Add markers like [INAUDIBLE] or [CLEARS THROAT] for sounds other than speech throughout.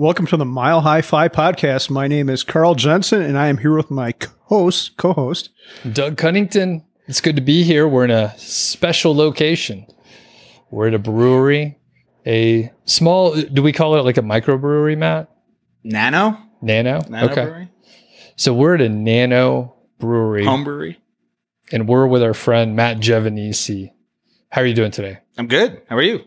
Welcome to the Mile High Five podcast. My name is Carl Jensen, and I am here with my host, co-host Doug Cunnington. It's good to be here. We're in a special location. We're at a brewery, a small. Do we call it like a microbrewery, Matt? Nano? Nano. Nano okay. brewery? So we're at a nano brewery, Home brewery? and we're with our friend Matt Giovanisi. How are you doing today? I'm good. How are you?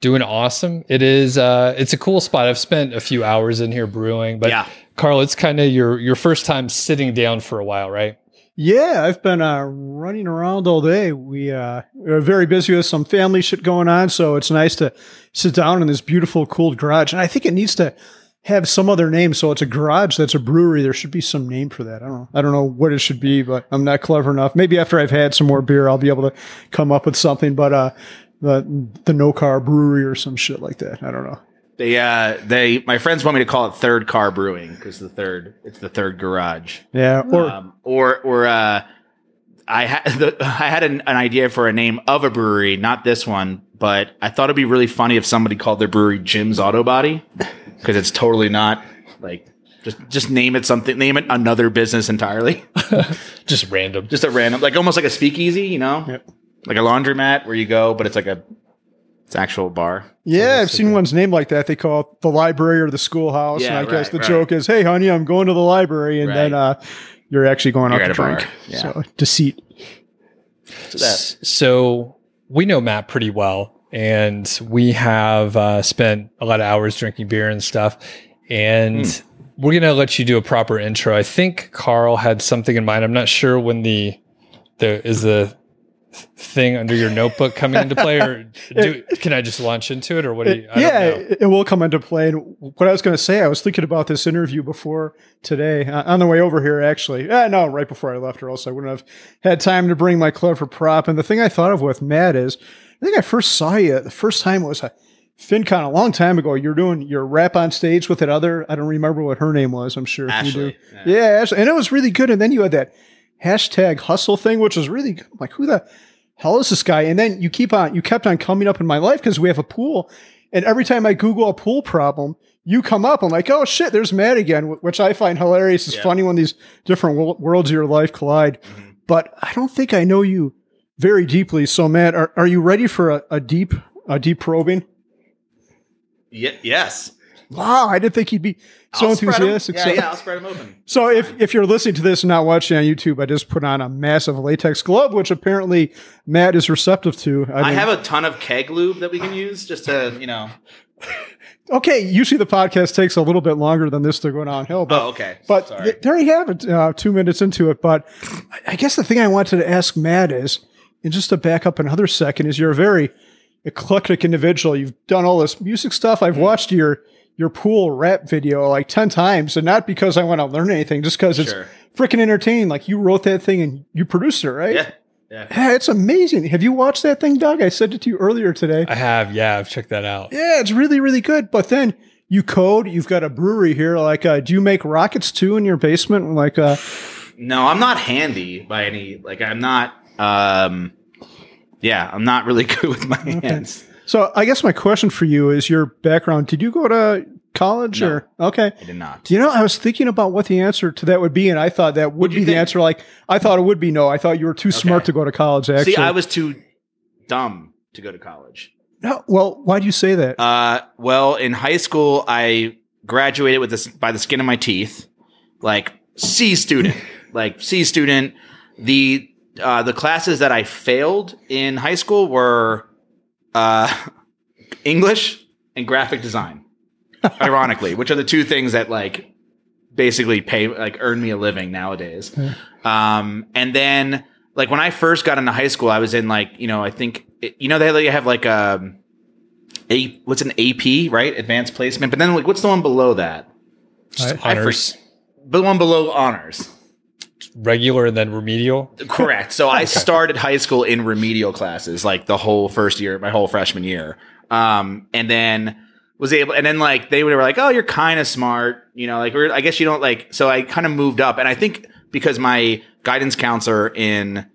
Doing awesome. It is. Uh, it's a cool spot. I've spent a few hours in here brewing, but yeah. Carl, it's kind of your your first time sitting down for a while, right? Yeah, I've been uh, running around all day. We uh, we're very busy with some family shit going on, so it's nice to sit down in this beautiful, cool garage. And I think it needs to have some other name. So it's a garage that's a brewery. There should be some name for that. I don't know. I don't know what it should be, but I'm not clever enough. Maybe after I've had some more beer, I'll be able to come up with something. But uh, the the No Car Brewery or some shit like that. I don't know. They uh they my friends want me to call it third car brewing because the third it's the third garage. Yeah, or um, or or uh I had [LAUGHS] I had an, an idea for a name of a brewery, not this one, but I thought it'd be really funny if somebody called their brewery Jim's Auto Body because it's totally not like just just name it something, name it another business entirely, [LAUGHS] Just random. just a random like almost like a speakeasy, you know, Yep. Like a laundromat where you go, but it's like a it's actual bar. Yeah, I've seen ones named like that. They call it the library or the schoolhouse. Yeah, and I guess the right. joke is, hey, honey, I'm going to the library. And then uh, you're actually going You're out to drink. Yeah. So deceit. So that So we know Matt pretty well, and we have uh, spent a lot of hours drinking beer and stuff. And Hmm. we're gonna let you do a proper intro. I think Carl had something in mind. I'm not sure when the the is the thing under your notebook coming into play, or do, can I just launch into it, or what do you? I yeah, don't know. it, it will come into play. And what I was going to say, I was thinking about this interview before today uh, on the way over here, actually. Eh, no, right before I left, or else I wouldn't have had time to bring my clever prop. And the thing I thought of with Matt is, I think I first saw you the first time was a FinCon a long time ago. You're doing your rap on stage with that other, I don't remember what her name was. I'm sure you do. Ashley. Yeah, Ashley. and it was really good. And then you had that hashtag hustle thing, which was really good. I'm like, who the hell is this guy? And then you keep on, you kept on coming up in my life because we have a pool. And every time I Google a pool problem, you come up. I'm like, oh shit, there's Matt again, which I find hilarious. It's Yeah. funny when these different wo- worlds of your life collide. Mhm. But I don't think I know you very deeply. So, Matt, are, are you ready for a, a deep, a deep probing? Ye- yes. Wow, I didn't think he'd be so I'll spread 'em. enthusiastic. Yeah, so, yeah, I'll spread them open. So if, if you're listening to this and not watching on YouTube, I just put on a massive latex glove, which apparently Matt is receptive to. I, mean, have a ton of keg lube that we can use just to, you know. [LAUGHS] okay. Usually the podcast takes a little bit longer than this to go downhill, but oh, okay. but Sorry. th- there you have it. Uh, two minutes into it, but I- I guess the thing I wanted to ask Matt is, and just to back up another second, is you're a very eclectic individual. You've done all this music stuff. Mm-hmm. I've watched your your pool rap video like ten times, and not because I want to learn anything, just because it's Sure. freaking entertaining. Like you wrote that thing and you produced it, right? Yeah. Yeah. Yeah, it's amazing. Have you watched that thing, Doug? I said it to you earlier today. I have. Yeah, I've checked that out. Yeah, it's really, really good. But then you code. You've got a brewery here. Like, uh, do you make rockets too in your basement? Like, uh, No, I'm not handy by any, like, I'm not, um, yeah, I'm not really [LAUGHS] good with my hands. So I guess my question for you is your background. Did you go to college No. or okay? I did not. You know? I was thinking about what the answer to that would be, and I thought that would What'd be the think? answer. Like, I thought it would be no. I thought you were too smart to go to college. Actually, See, I was too dumb to go to college. no. Well, why do you say that? Uh, well, in high school, I graduated with this by the skin of my teeth, like C student, [LAUGHS] like C student. The uh, the classes that I failed in high school were uh, English and graphic design, [LAUGHS] ironically, which are the two things that like basically pay like earn me a living nowadays. Um, and then like when I first got into high school, I was in like you know I think you know they like, have like um a what's an AP right advanced placement, but then like what's the one below that? Just I- I honors, The one below honors. Regular, and then remedial. Correct. So [LAUGHS] I started high school in remedial classes, like the whole first year, my whole freshman year. Um, and then was able, and then like they were like, "Oh, you're kind of smart," you know, like I guess you don't like. So I kind of moved up, and I think because my guidance counselor in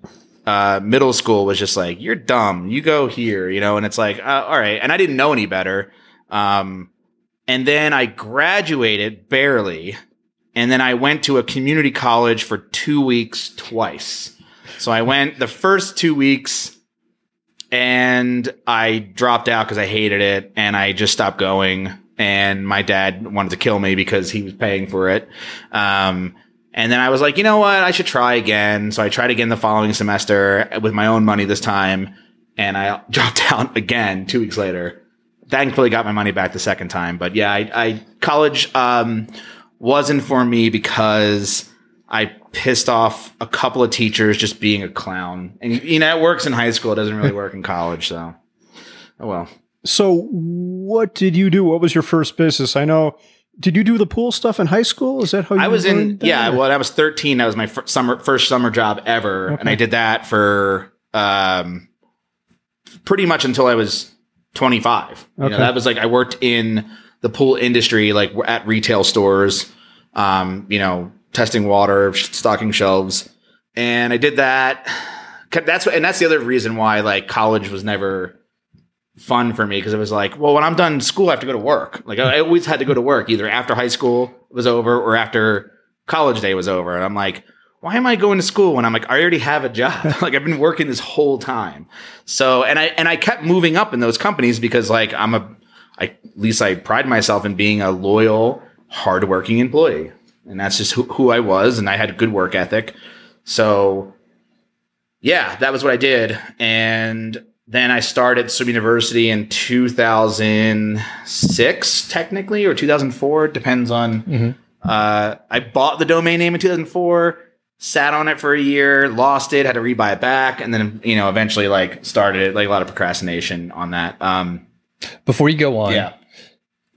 uh, middle school was just like, "You're dumb. You go here," you know, and it's like, uh, all right. And I didn't know any better. Um, and then I graduated barely, and then I went to a community college for two weeks twice. So I went the first two weeks, and I dropped out because I hated it, and I just stopped going. And my dad wanted to kill me because he was paying for it. Um, and then I was like, you know what? I should try again. So I tried again the following semester with my own money this time. And I [LAUGHS] dropped out again two weeks later. Thankfully got my money back the second time. But yeah, I, I college, um, wasn't for me because I pissed off a couple of teachers just being a clown. And you know, it works in high school. It doesn't really work in college. So, oh well. So, what did you do? What was your first business? I know. Did you do the pool stuff in high school? Is that how you I was in? that, Yeah, well, I was 13. That was my fir- summer first summer job ever, and I did that for um, pretty much until I was 25. You Okay. know, that was like I worked in the pool industry, like at retail stores, um, you know, testing water, stocking shelves, and I did that. That's and that's the other reason why like college was never fun for me because it was like, well, when I'm done school, I have to go to work. Like I always had to go to work either after high school was over or after college day was over. And I'm like, why am I going to school when I'm like, I already have a job? [LAUGHS] like I've been working this whole time. So, and I, and I kept moving up in those companies because like I'm a, I, at least I pride myself in being a loyal, hardworking employee. And that's just who, who I was. And I had a good work ethic. So yeah, that was what I did. And then I started Swim University in 2006, technically, or 2004. Depends on. Mhm. Uh, I bought the domain name in 2004, sat on it for a year, lost it, had to rebuy it back, and then you know eventually like started it. Like a lot of procrastination on that. Um, Before you go on, yeah.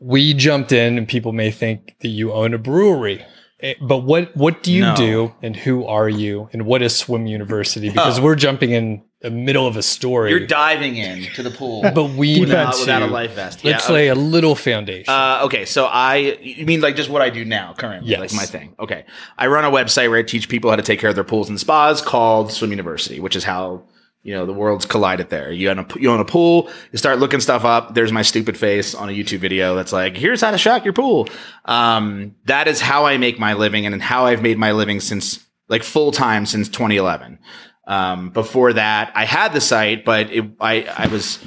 we jumped in, and people may think that you own a brewery. Eh, But what what do you No. do, and who are you, and what is Swim University? Because Oh. we're jumping in the middle of a story. You're diving in to the pool [LAUGHS] but we need without, to without a life vest. let's Yeah, lay a little foundation. Uh, okay, so I, you mean like just what I do now currently, Yes. like my thing. Okay, I run a website where I teach people how to take care of their pools and spas called Swim University, which is how you know the worlds collided there. You own a you own a pool, you start looking stuff up. There's my stupid face on a YouTube video that's like, here's how to shock your pool. Um, that is how I make my living and how I've made my living since like full time since 2011. Um, before that, I had the site, but it, I I was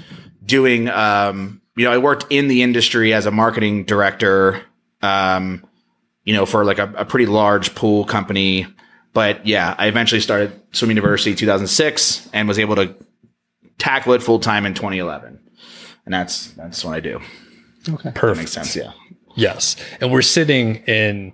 doing um, you know I worked in the industry as a marketing director um, you know for like a, a pretty large pool company but yeah I eventually started Swim University 2006 and was able to tackle it full time in 2011 and that's that's what I do Okay. that Perfect. makes sense yeah Yes. And we're sitting in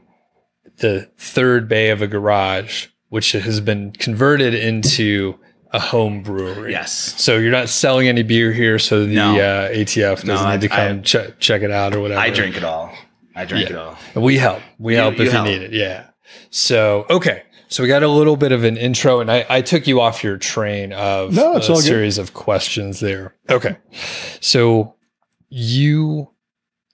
the third bay of a garage, which has been converted into a home brewery. yes So you're not selling any beer here, so the No. uh, ATF doesn't No, need to I- come check it out or whatever. I drink it all I drink Yeah. it all And we help. We You- help you if help. you need it. Yeah. So okay. So we got a little bit of an intro, and I, I took you off your train of No, it's a all good. series of questions there. Okay. So you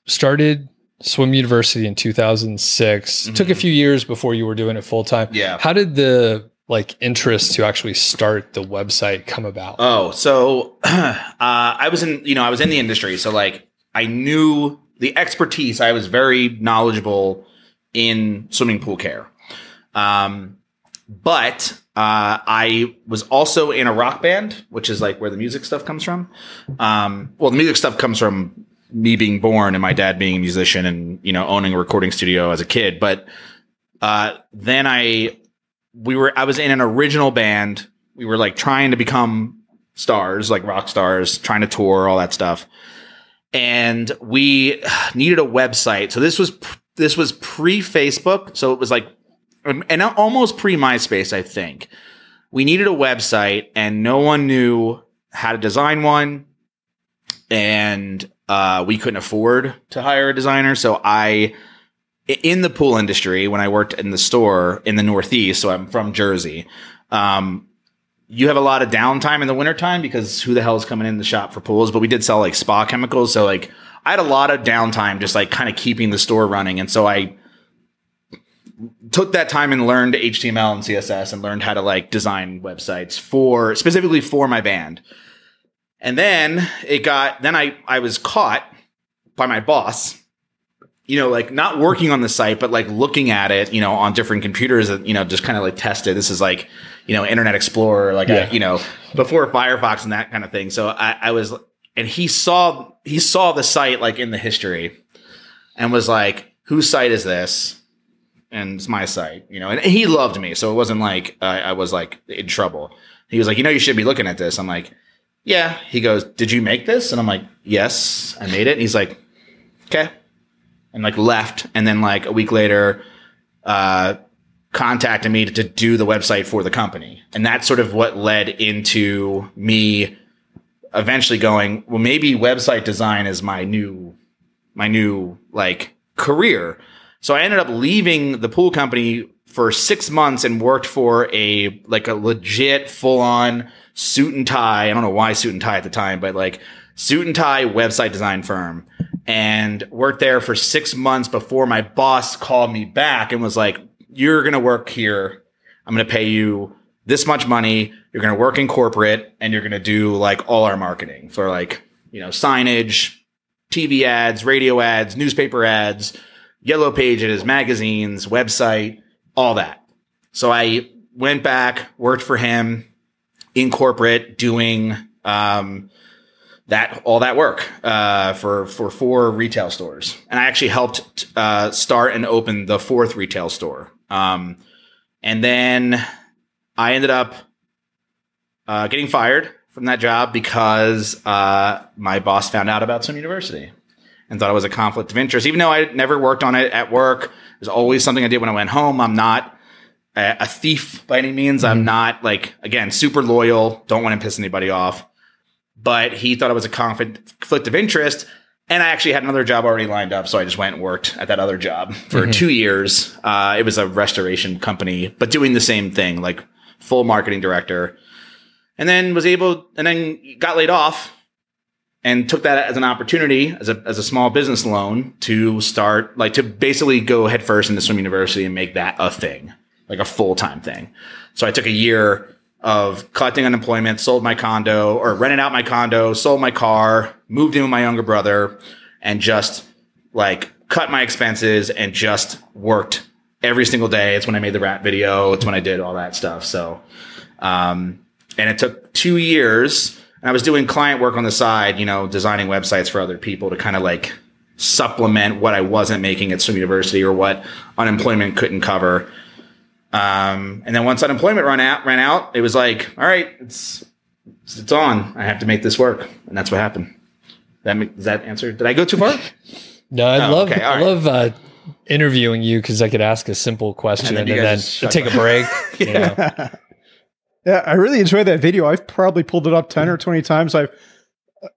started Swim University in 2006. Took a Mhm. few years before you were doing it full time. yeah How did the like interest to actually start the website come about? Oh, so [CLEARS THROAT] uh, I was in, you know, I was in the industry, so like I knew the expertise. I was very knowledgeable in swimming pool care, um, but uh, I was also in a rock band, which is like where the music stuff comes from. Um, well, the music stuff comes from me being born and my dad being a musician and you know owning a recording studio as a kid. But uh, then I we were I was in an original band. We were like trying to become stars, like rock stars, trying to tour, all that stuff. And we [SIGHS] needed a website. So this was this was pre Facebook, so it was like and almost pre MySpace, I think. We needed a website and no one knew how to design one and uh, we couldn't afford to hire a designer. So I in the pool industry when I worked in the store in the Northeast, so I'm from Jersey, um, you have a lot of downtime in the wintertime because who the hell is coming in the shop for pools? But we did sell like spa chemicals. So like I had a lot of downtime just like kind of keeping the store running. And so I took that time and learned HTML and CSS and learned how to like design websites for specifically for my band. And then it got then I I was caught by my boss you know, like not working on the site, but like looking at it, you know, on different computers, that, you know, just kind of like test it. This is like, you know, Internet Explorer, like, Yeah. I, you know, before Firefox and that kind of thing. So I, I was, and he saw, he saw the site like in the history and was like, whose site is this? And it's my site, you know, and he loved me. So it wasn't like uh, I was like in trouble. He was like, you know, you should be looking at this. I'm like, yeah. He goes, did you make this? And I'm like, yes, I made it. And he's like, okay. And like left. And then like a week later, uh, contacted me to, to do the website for the company. And that's sort of what led into me eventually going, well, maybe website design is my new, my new like career. So I ended up leaving the pool company for six months and worked for a like a legit full on suit and tie. I don't know why suit and tie at the time, but like suit and tie website design firm and worked there for six months before my boss called me back and was like, you're going to work here. I'm going to pay you this much money. You're going to work in corporate and you're going to do like all our marketing for like, you know, signage, TV ads, radio ads, newspaper ads, yellow pages, magazines, website, all that. So I went back, worked for him in corporate doing um, that all that work uh, for for four retail stores, and I actually helped uh, start and open the fourth retail store. Um, and then I ended up uh, getting fired from that job because uh, my boss found out about Swim University and thought it was a conflict of interest, even though I never worked on it at work. It was always something I did when I went home. I'm not a, a thief by any means. I'm not like again super loyal. Don't want to piss anybody off. But he thought it was a conflict of interest, and I actually had another job already lined up, so I just went and worked at that other job for two years. Uh, it was a restoration company, but doing the same thing, like full marketing director. And then was able, and then got laid off and took that as an opportunity as a, as a small business loan to start like to basically go headfirst into swim university and make that a thing like a full-time thing. So i took a year of collecting unemployment sold my condo or rented out my condo sold my car moved in with my younger brother and just like cut my expenses and just worked every single day. It's when i made the rap video. It's when i did all that stuff. So um, and it took two years and I was doing client work on the side, you know, designing websites for other people to kind of like supplement what I wasn't making at Swim University or what unemployment couldn't cover. Um, and then once unemployment ran out, ran out, it was like, all right, it's it's on. I have to make this work, and that's what happened. That make, does that answer? Did I go too far? [LAUGHS] No, I Oh, love okay, I right. love uh, interviewing you because I could ask a simple question And and then then, just shut take a break. [LAUGHS] you know. Yeah, I really enjoyed that video. I've probably pulled it up 10 or 20 times. I've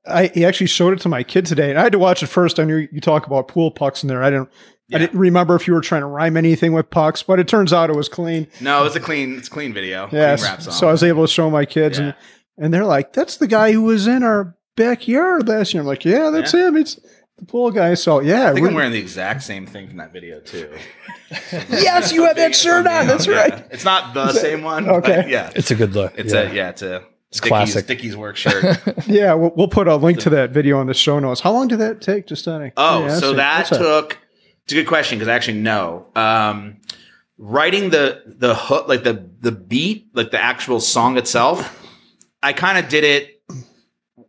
I he actually showed it to my kid today, and I had to watch it first. I knew you talk about pool pucks in there. I didn't Yeah. I didn't remember if you were trying to rhyme anything with pucks, but it turns out it was clean. No, it's a clean, it's a clean video. Yes. Clean rap song. So I was able to show my kids Yeah. and and they're like, That's the guy who was in our backyard last year. I'm like, Yeah, that's him. It's the pool guy. So yeah, I think we're- I'm wearing the exact same thing from that video too. [LAUGHS] Yes, you had that shirt on. That's Yeah. right. It's not the same one. Okay. But yeah. It's a good look. It's yeah. a yeah, it's a It's Dickies, classic. Dickies work shirt. [LAUGHS] Yeah, we'll, we'll put a link to that video on the show notes. How long did that take? Just on Oh, so that What's that? took. It's a good question because I actually know. Um, writing the the hook, like the the beat, like the actual song itself. I kind of did it.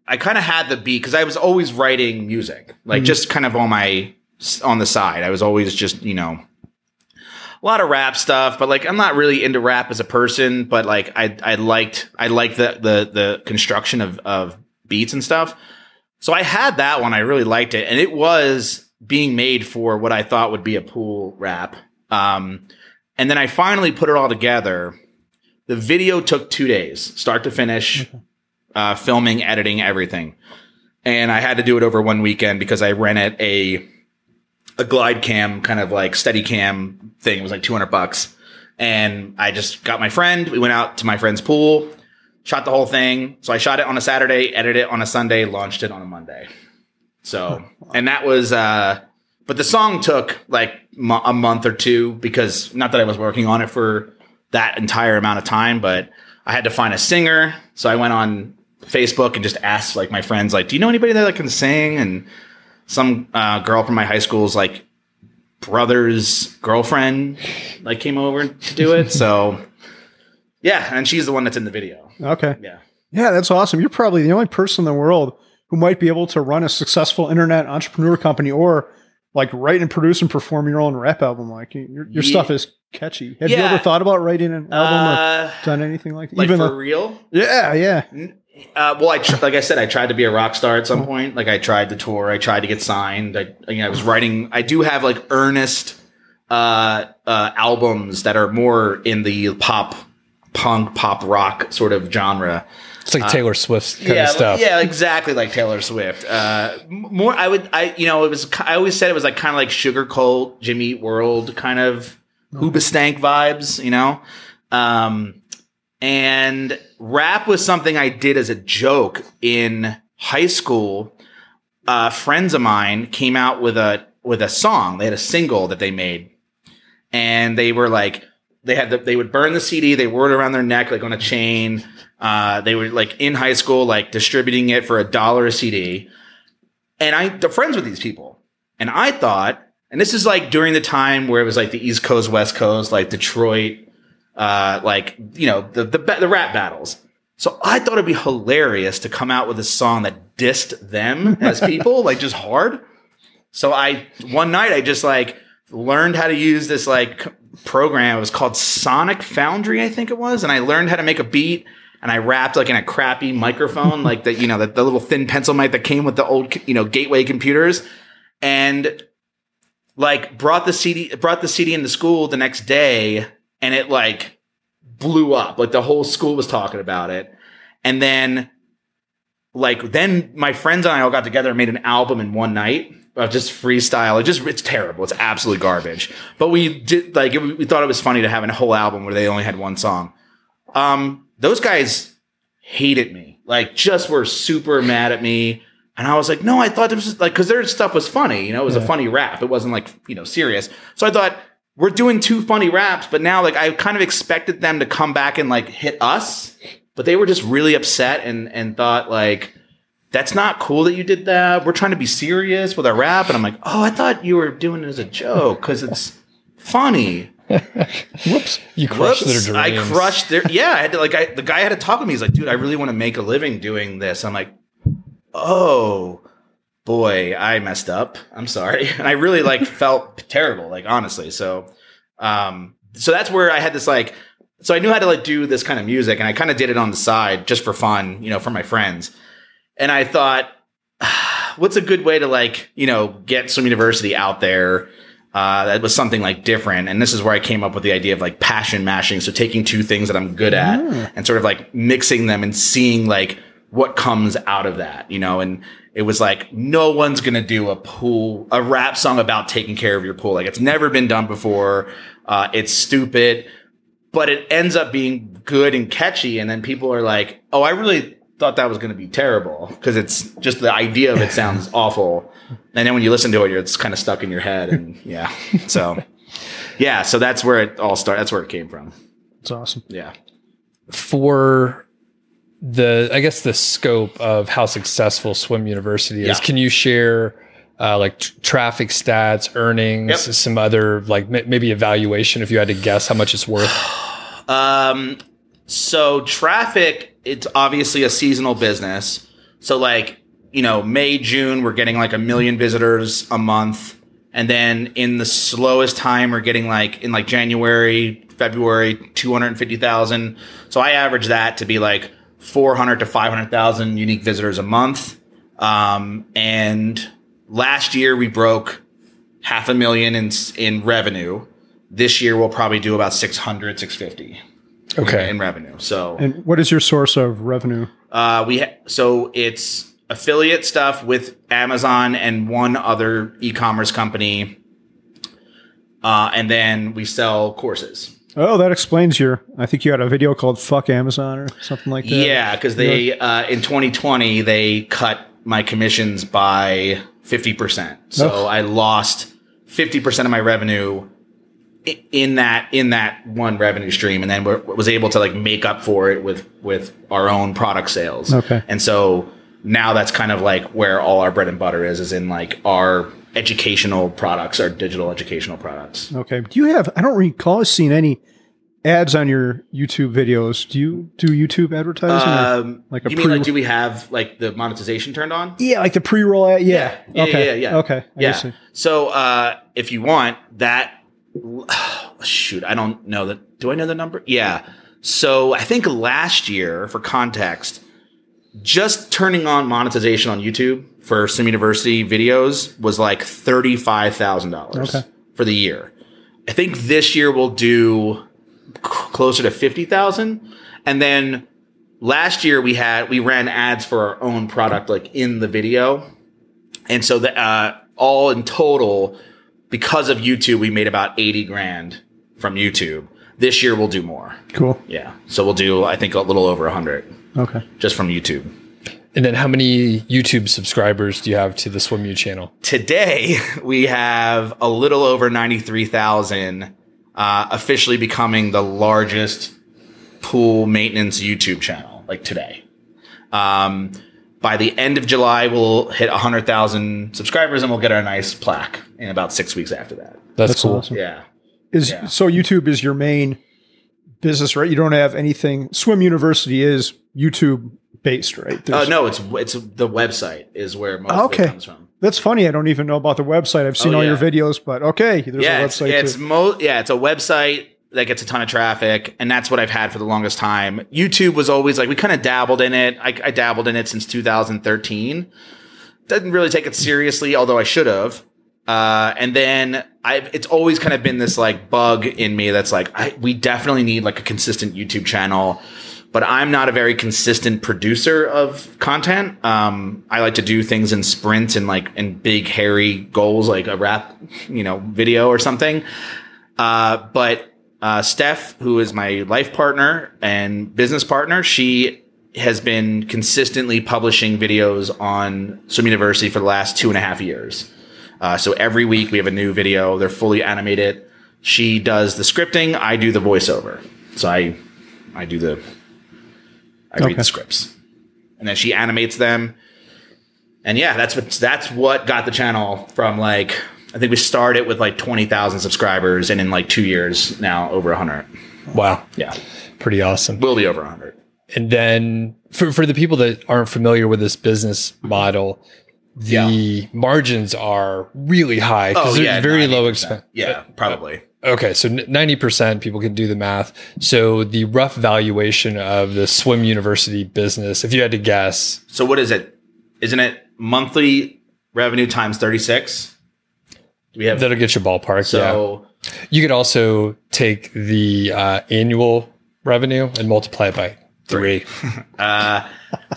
I kind of had the beat because I was always writing music, like Mhm. just kind of on my on the side. I was always just you know a lot of rap stuff, but like I'm not really into rap as a person, but like I I liked I liked the the the construction of of beats and stuff. So I had that one. I really liked it, and it was being made for what I thought would be a pool rap. Um, and then I finally put it all together. The video took two days, start to finish, uh, filming, editing, everything, and I had to do it over one weekend because I rented a a glide cam, kind of like steady cam thing. It was like two hundred bucks, and I just got my friend. We went out to my friend's pool, shot the whole thing. So I shot it on a Saturday, edited it on a Sunday, launched it on a Monday. So, [LAUGHS] and that was, uh, but the song took like mo- a month or two because not that I was working on it for that entire amount of time, but I had to find a singer. So I went on Facebook and just asked like my friends, like, do you know anybody that like, can sing? And some uh, girl from my high school is like brother's girlfriend like came over to do it. So yeah, and she's the one that's in the video. Okay. Yeah. Yeah, that's awesome. You're probably the only person in the world who might be able to run a successful internet entrepreneur company or like write and produce and perform your own rap album. Like your, your Ye- stuff is catchy. Have you ever thought about writing an album or Uh, done anything like that? like Even for though- real? yeah, yeah. Uh, well, I tr- like I said, I tried to be a rock star at some point. Like I tried to tour, I tried to get signed. I, you know, I was writing. I do have like earnest uh, uh, albums that are more in the pop, punk, pop rock sort of genre. It's like Taylor Swift's kind Uh, yeah, of stuff. yeah, exactly like Taylor Swift. Uh, more, I would, I you know, it was. I always said it was like kind of like Sugarcult, Jimmy World kind of Hoobastank vibes, you know. Um, and rap was something I did as a joke in high school. Uh, friends of mine came out with a with a song. They had a single that they made, and they were like, they had the, they would burn the CD, they wore it around their neck like on a chain. Uh, they were like in high school, like distributing it for a dollar a CD. And I, the friends with these people, and I thought, and this is like during the time where it was like the East Coast, West Coast, like Detroit, uh, like you know the the the rap battles. So I thought it'd be hilarious to come out with a song that dissed them as [LAUGHS] people, like just hard. So I one night I just like learned how to use this like program. It was called Sonic Foundry, I think it was, and I learned how to make a beat. And I rapped like in a crappy microphone, like that, you know, the, the little thin pencil mic that came with the old, you know, gateway computers, and like brought the CD, brought the CD into school the next day, and it like blew up. Like the whole school was talking about it, and then like then my friends and I all got together and made an album in one night of just freestyle. It just it's terrible. It's absolutely garbage. But we did like it, we thought it was funny to have a whole album where they only had one song. Um, those guys hated me. Like just were super mad at me. And I was like, no, I thought this was like because their stuff was funny. You know, it was a funny rap. It wasn't like you know serious. So I thought we're doing two funny raps, but now like I kind of expected them to come back and like hit us, but they were just really upset and and thought like that's not cool that you did that. We're trying to be serious with our rap, and I'm like, oh, I thought you were doing it as a joke because it's funny. [LAUGHS] Whoops. You crushed Whoops, their dreams. I crushed their. Yeah, I had to like. I, the guy had to talk to me. He's like, dude, I really want to make a living doing this. I'm like, oh boy, I messed up. I'm sorry, [LAUGHS] and I really like [LAUGHS] felt terrible. Like honestly, so um, so that's where I had this like. So I knew how to like do this kind of music, and I kind of did it on the side just for fun, you know, for my friends. And I thought, [SIGHS] what's a good way to like, you know, get Swim University out there? Uh, that was something like different. And this is where I came up with the idea of like passion mashing. So taking two things that I'm good at Mm. and sort of like mixing them and seeing like what comes out of that, you know? And it was like, no one's going to do a pool, a rap song about taking care of your pool. Like it's never been done before. Uh, it's stupid, but it ends up being good and catchy. And then people are like, oh, I really thought that was going to be terrible because it's just the idea of it [LAUGHS] sounds awful. And then when you listen to it, you're, it's kind of stuck in your head. And yeah. So, yeah. So that's where it all started. That's where it came from. It's awesome. Yeah. for the I guess the scope of how successful Swim University is. Yeah. Can you share uh, like t- traffic stats, earnings, Yep. some other like m- maybe evaluation if you had to guess how much it's worth? [SIGHS] Um, so traffic, it's obviously a seasonal business. So like, you know, May, June, we're getting like a million visitors a month. And then in the slowest time, we're getting like in like January, February, 250,000. So I average that to be like 400 to 500,000 unique visitors a month. Um, and last year we broke half a million in, in revenue. This year we'll probably do about 600, 650 Okay. in revenue. So And what is your source of revenue? uh, we ha- so it's affiliate stuff with Amazon and one other e-commerce company, uh, and then we sell courses. Oh, that explains your. I think you had a video called "Fuck Amazon" or something like that. Yeah, because they uh, in 2020 they cut my commissions by 50 percent, so Oh. I lost 50 percent of my revenue in that in that one revenue stream, and then was able to like make up for it with with our own product sales. Okay. and so now that's kind of like where all our bread and butter is, is in like our educational products or digital educational products. Okay. Do you have? I don't recall seeing any ads on your YouTube videos. Do you do YouTube advertising? Um, like a you mean pre- like do we have like the monetization turned on? yeah, like the pre-roll ad. Yeah. Yeah, okay. yeah, yeah. Okay. I Yeah. So uh, if you want that, [SIGHS] shoot, I don't know that. Do I know the number? Yeah. So I think last year, for context, just turning on monetization on YouTube for Swim University videos was like thirty five thousand dollars Okay. for the year. I think this year we'll do c- closer to fifty thousand, and then last year we had we ran ads for our own product like in the video and so the uh, all in total, because of YouTube, we made about eighty grand from YouTube. This year we'll do more. Cool. Yeah, so we'll do I think a little over a hundred Okay. just from YouTube. And then how many YouTube subscribers do you have to the Swim U channel? Today [LAUGHS] we have a little over ninety three thousand, uh, officially becoming the largest pool maintenance YouTube channel. Like today. Um, by the end of July, we'll hit 100,000 subscribers and we'll get our nice plaque in about six weeks after that. That's, That's cool. awesome. Yeah. Is Yeah. so YouTube is your main business, right? You don't have anything. Swim University is YouTube based, right? Oh There's- no, it's it's the website is where most of Okay. it comes from. That's funny. I don't even know about the website. I've seen Oh, all your videos, but okay, there's yeah, a it's, website it's too. mo- yeah, it's a website that gets a ton of traffic, and that's what I've had for the longest time. YouTube was always like we kind of dabbled in it. I, I dabbled in it since 2013. Didn't really take it seriously, although I should have. Uh, and then I've it's always kind of been this like bug in me that's like I, we definitely need like a consistent YouTube channel, but I'm not a very consistent producer of content. Um, I like to do things in sprints and like in big hairy goals, like a rap, you know, video or something. Uh, but uh, Steph, who is my life partner and business partner, she has been consistently publishing videos on Swim University for the last two and a half years. Uh, so every week we have a new video. They're fully animated. She does the scripting. I do the voiceover. So I, I do the, I read the scripts, and then she animates them. And yeah, that's what that's what got the channel from like I think we started with like twenty thousand subscribers, and in like two years now over hundred. Wow. Yeah, Pretty awesome. we'll be over hundred. And then for, for the people that aren't familiar with this business model, the margins are really high because there's very low 90%. expense. Yeah, probably. Okay, so ninety percent people can do the math. So the rough valuation of the Swim University business, if you had to guess, So what is it? Isn't it monthly revenue times thirty six? Do we have that'll get you ballpark. yeah, so? you could also take the uh, annual revenue and multiply it by three. [LAUGHS] Uh,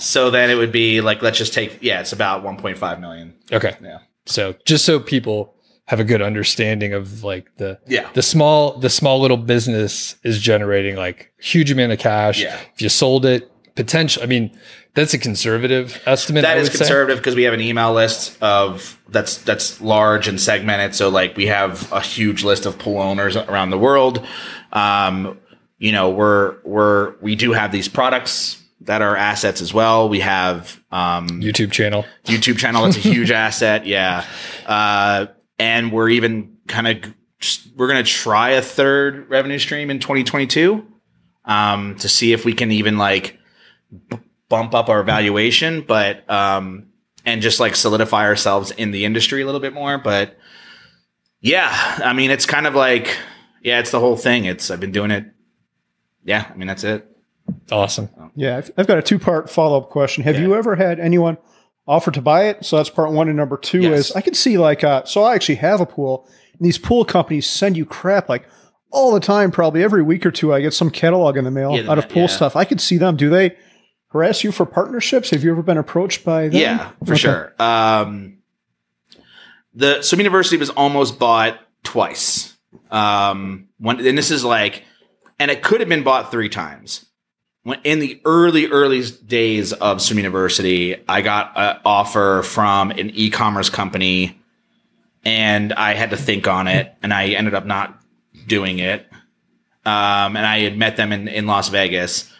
so then it would be like let's just take yeah, it's about one point five million. Okay, Yeah, so just so people have a good understanding of like the yeah, the small the small little business is generating like huge amount of cash. Yeah. If you sold it, potential. I mean, that's a conservative estimate. that is conservative because we have an email list of that's that's large and segmented. So like we have a huge list of pool owners around the world. Um, you know, we're we're we do have these products that are assets as well. We have um, YouTube channel. YouTube channel that's a huge [LAUGHS] asset. Yeah, uh, and we're even kind of we're going to try a third revenue stream in 2022 um, to see if we can even like b- bump up our valuation, but um, and just like solidify ourselves in the industry a little bit more. But yeah, I mean, it's kind of like yeah, it's the whole thing. It's I've been doing it. Yeah, I mean that's it. Awesome. Yeah, I've, I've got a two part follow up question. Have Yeah. you ever had anyone offer to buy it? So that's part one. And number two Yes. is I can see like, uh, so I actually have a pool, and these pool companies send you crap like all the time. Probably every week or two, I get some catalog in the mail Yeah, out of pool yeah. stuff. I could see them. Do they harass you for partnerships? Have you ever been approached by them? Yeah, for Okay. sure. Um, the Swim University was almost bought twice. Um, when, and this is like, and it could have been bought three times. When in the early, early days of Swim University, I got an offer from an e-commerce company, and I had to think on it, and I ended up not doing it. Um, and I had met them in, in Las Vegas.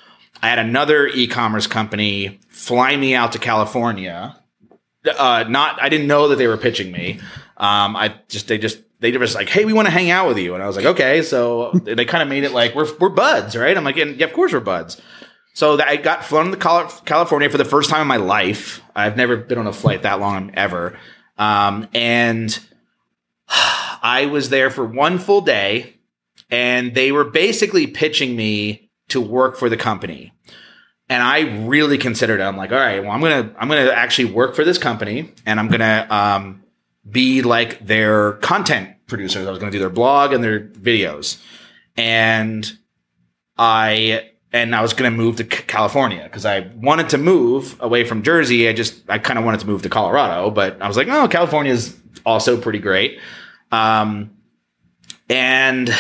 I had another e-commerce company fly me out to California. Uh, not, I didn't know that they were pitching me. Um, I just they just they were just like, hey, we want to hang out with you, and I was like, okay. So they kind of made it like we're we're buds, right? I'm like, yeah, of course we're buds. So I got flown to California for the first time in my life. I've never been on a flight that long ever, um, and [SIGHS] I was there for one full day, and they were basically pitching me to work for the company. And I really considered it. I'm like, all right, well, I'm gonna I'm gonna actually work for this company, and I'm gonna um, be like their content producers. I was gonna do their blog and their videos, and I and I was going to move to California because I wanted to move away from Jersey. I just I kind of wanted to move to Colorado, but I was like, oh, California is also pretty great. Um, and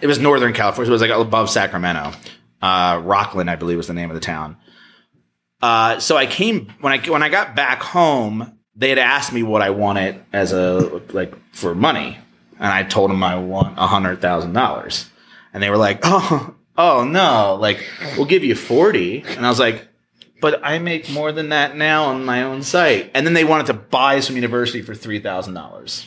it was Northern California. So it was like above Sacramento. Uh, Rocklin, I believe, was the name of the town. Uh, so I came when I when I got back home. They had asked me what I wanted as a like for money, and I told them I want a hundred thousand dollars, and they were like, [LAUGHS] "Oh, oh no, like we'll give you 40. And I was like, but I make more than that now on my own site. And then they wanted to buy Swim University for $3,000.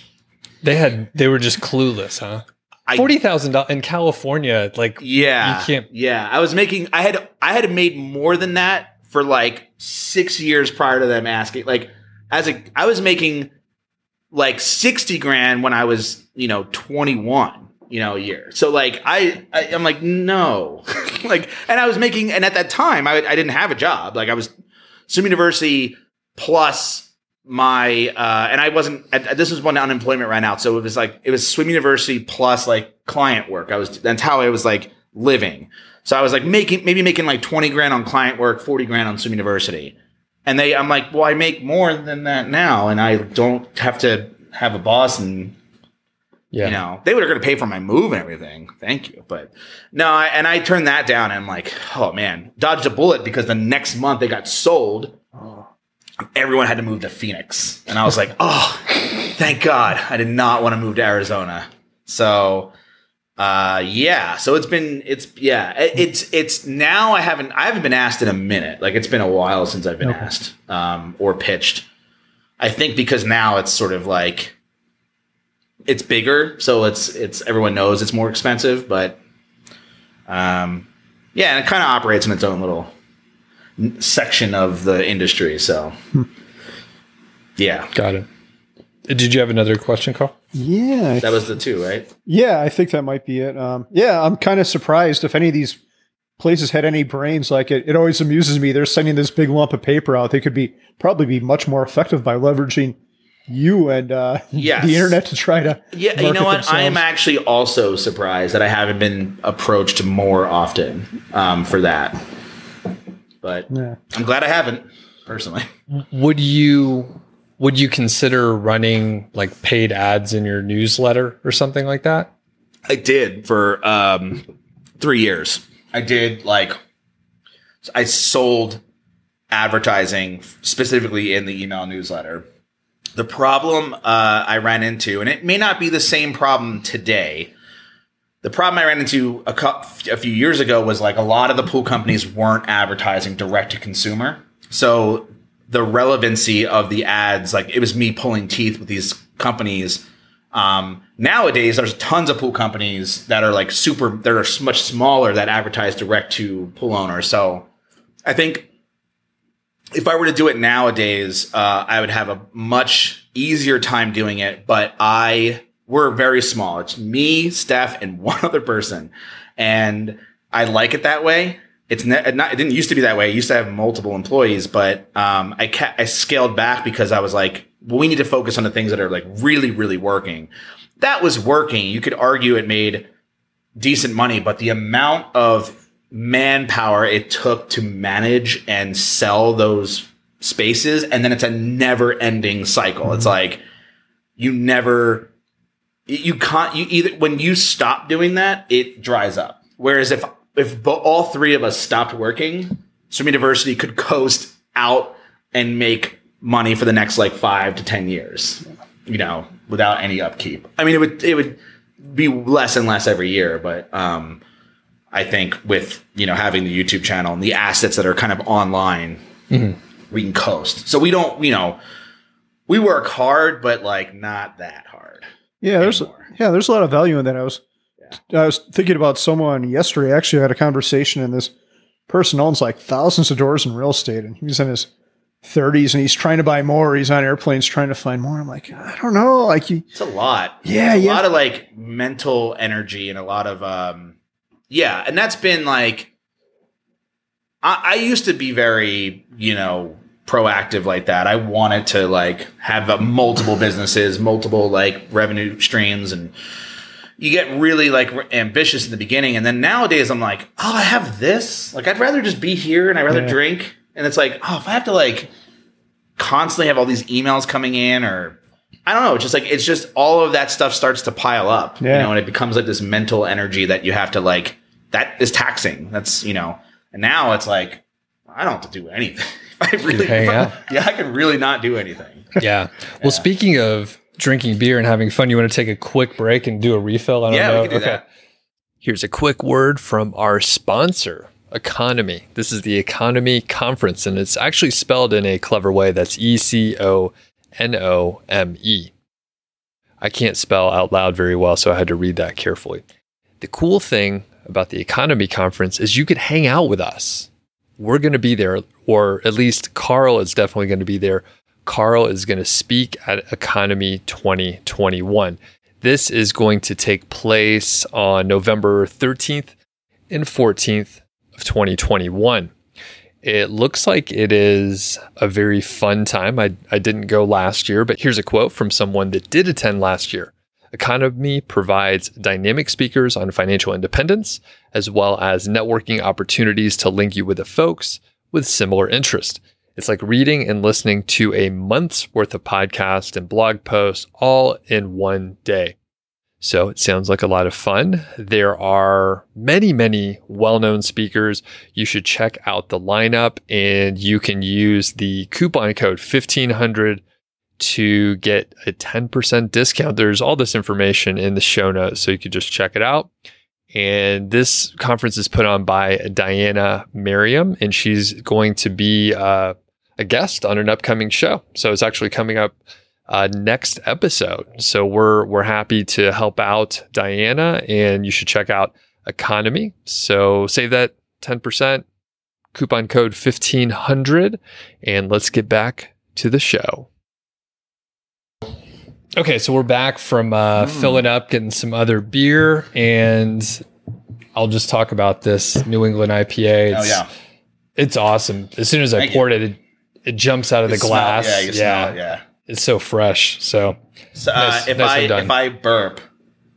They had they were just clueless, huh? I- Forty thousand dollars in California, like Yeah. You can't- Yeah. I was making, I had, I had made more than that for like six years prior to them asking. Like, as a, I was making like 60 grand when I was, you know, 21, you know, a year. So like, I, I I'm like, no, [LAUGHS] like, and I was making, and at that time I, I didn't have a job. Like I was Swim University plus my, uh, and I wasn't, this was when unemployment ran out. So it was like, it was Swim University plus like client work. I was, that's how I was like living. So I was like making, maybe making like 20 grand on client work, 40 grand on Swim University. And they, I'm like, well, I make more than that now, and I don't have to have a boss and yeah. you know they were going to pay for my move and everything. Thank you. But no I, and i turned that down and i'm like oh man dodged a bullet because the next month they got sold. Everyone had to move to phoenix. And i was like oh thank god i did not want to move to arizona. So uh yeah so it's been it's yeah it- it's it's now i haven't i haven't been asked in a minute like it's been a while since i've been Okay. asked um or pitched i think because now it's sort of like it's bigger, so it's it's everyone knows it's more expensive, but um, yeah, and it kind of operates in its own little section of the industry. So yeah, Got it. Did you have another question, Carl? Yeah, that was the two, right? yeah, I think that might be it. Um, yeah, I'm kind of surprised if any of these places had any brains. Like it, it always amuses me. They're sending this big lump of paper out. They could be probably be much more effective by leveraging you and uh, Yes. the internet to try to. Yeah, you know market what? I am actually also surprised that I haven't been approached more often um, for that, but Yeah. I'm glad I haven't personally. Would you would you consider running like paid ads in your newsletter or something like that? I did for um, three years. I did like I sold advertising specifically in the email newsletter. The problem uh, I ran into, and it may not be the same problem today. The problem I ran into a, cou- a few years ago was like a lot of the pool companies weren't advertising direct to consumer. So the relevancy of the ads, like it was me pulling teeth with these companies. Um, nowadays, there's tons of pool companies that are like super, that are much smaller that advertise direct to pool owners. So I think if I were to do it nowadays, uh, I would have a much easier time doing it. But I, we're very small. It's me, Steph, and [LAUGHS] one other person, and I like it that way. It's ne- not. It didn't used to be that way. I used to have multiple employees, but um, I ca- I scaled back because I was like, well, we need to focus on the things that are like really, really working. That was working. You could argue it made decent money, but the amount of manpower it took to manage and sell those spaces, and then it's a never ending cycle. It's like you never, you can't, you either, when you stop doing that, it dries up. Whereas if, if bo- all three of us stopped working, Swim University could coast out and make money for the next like five to 10 years, you know, without any upkeep. I mean, it would, it would, be less and less every year, but um, I think with you know having the YouTube channel and the assets that are kind of online, we can coast. So we don't, you know, we work hard, but like not that hard. Yeah, there's yeah, there's a lot of value in that. I was I was thinking about someone yesterday. Actually, I had a conversation, and this person owns like thousands of doors in real estate, and he's in his 30s, and he's trying to buy more. He's on airplanes trying to find more. I'm like, I don't know, like you, It's a lot. yeah, a yeah, lot of like mental energy and a lot of um yeah and that's been like I, I used to be very you know proactive like that i wanted to like have multiple businesses multiple like revenue streams and you get really like ambitious in the beginning and then nowadays i'm like oh i have this like i'd rather just be here and i'd rather Yeah. drink and it's like oh if i have to like constantly have all these emails coming in or I don't know. It's just like it's just all of that stuff starts to pile up, you know, and it becomes like this mental energy that you have to like. That is taxing. That's you know, and now it's like I don't have to do anything. [LAUGHS] I really, hang [LAUGHS] out. yeah, I can really not do anything. Yeah. Well, speaking of drinking beer and having fun, you want to take a quick break and do a refill? I don't Yeah, know. we can do that. Here's a quick word from our sponsor, EconoMe. This is the EconoMe Conference, and it's actually spelled in a clever way. That's E C O N O M E. I can't spell out loud very well, so I had to read that carefully. The cool thing about the EconoMe Conference is you could hang out with us. We're going to be there, or at least Carl is definitely going to be there. Carl is going to speak at EconoMe 2021. This is going to take place on November 13th and 14th of 2021. It looks like it is a very fun time. I, I didn't go last year, but here's a quote from someone that did attend last year. EconoMe provides dynamic speakers on financial independence, as well as networking opportunities to link you with the folks with similar interest. It's like reading and listening to a month's worth of podcast and blog posts all in one day. So it sounds like a lot of fun. There are many, many well known speakers. You should check out the lineup and you can use the coupon code 1500 to get a 10% discount. There's all this information in the show notes, so you could just check it out. And this conference is put on by Diana Merriam, and she's going to be uh, a guest on an upcoming show. So it's actually coming up uh, next episode. So we're we're happy to help out Diana, and you should check out EconoMe. So save that ten percent coupon code fifteen hundred, and let's get back to the show. Okay, so we're back from uh, Mm. filling up, getting some other beer, and I'll just talk about this New England IPA. Oh It's, yeah, it's awesome. As soon as I Thank you. poured it, it, it jumps out of the You smell- glass. yeah, you smell it, yeah. it's so fresh. So So, uh, Nice- if nicely I done. if I burp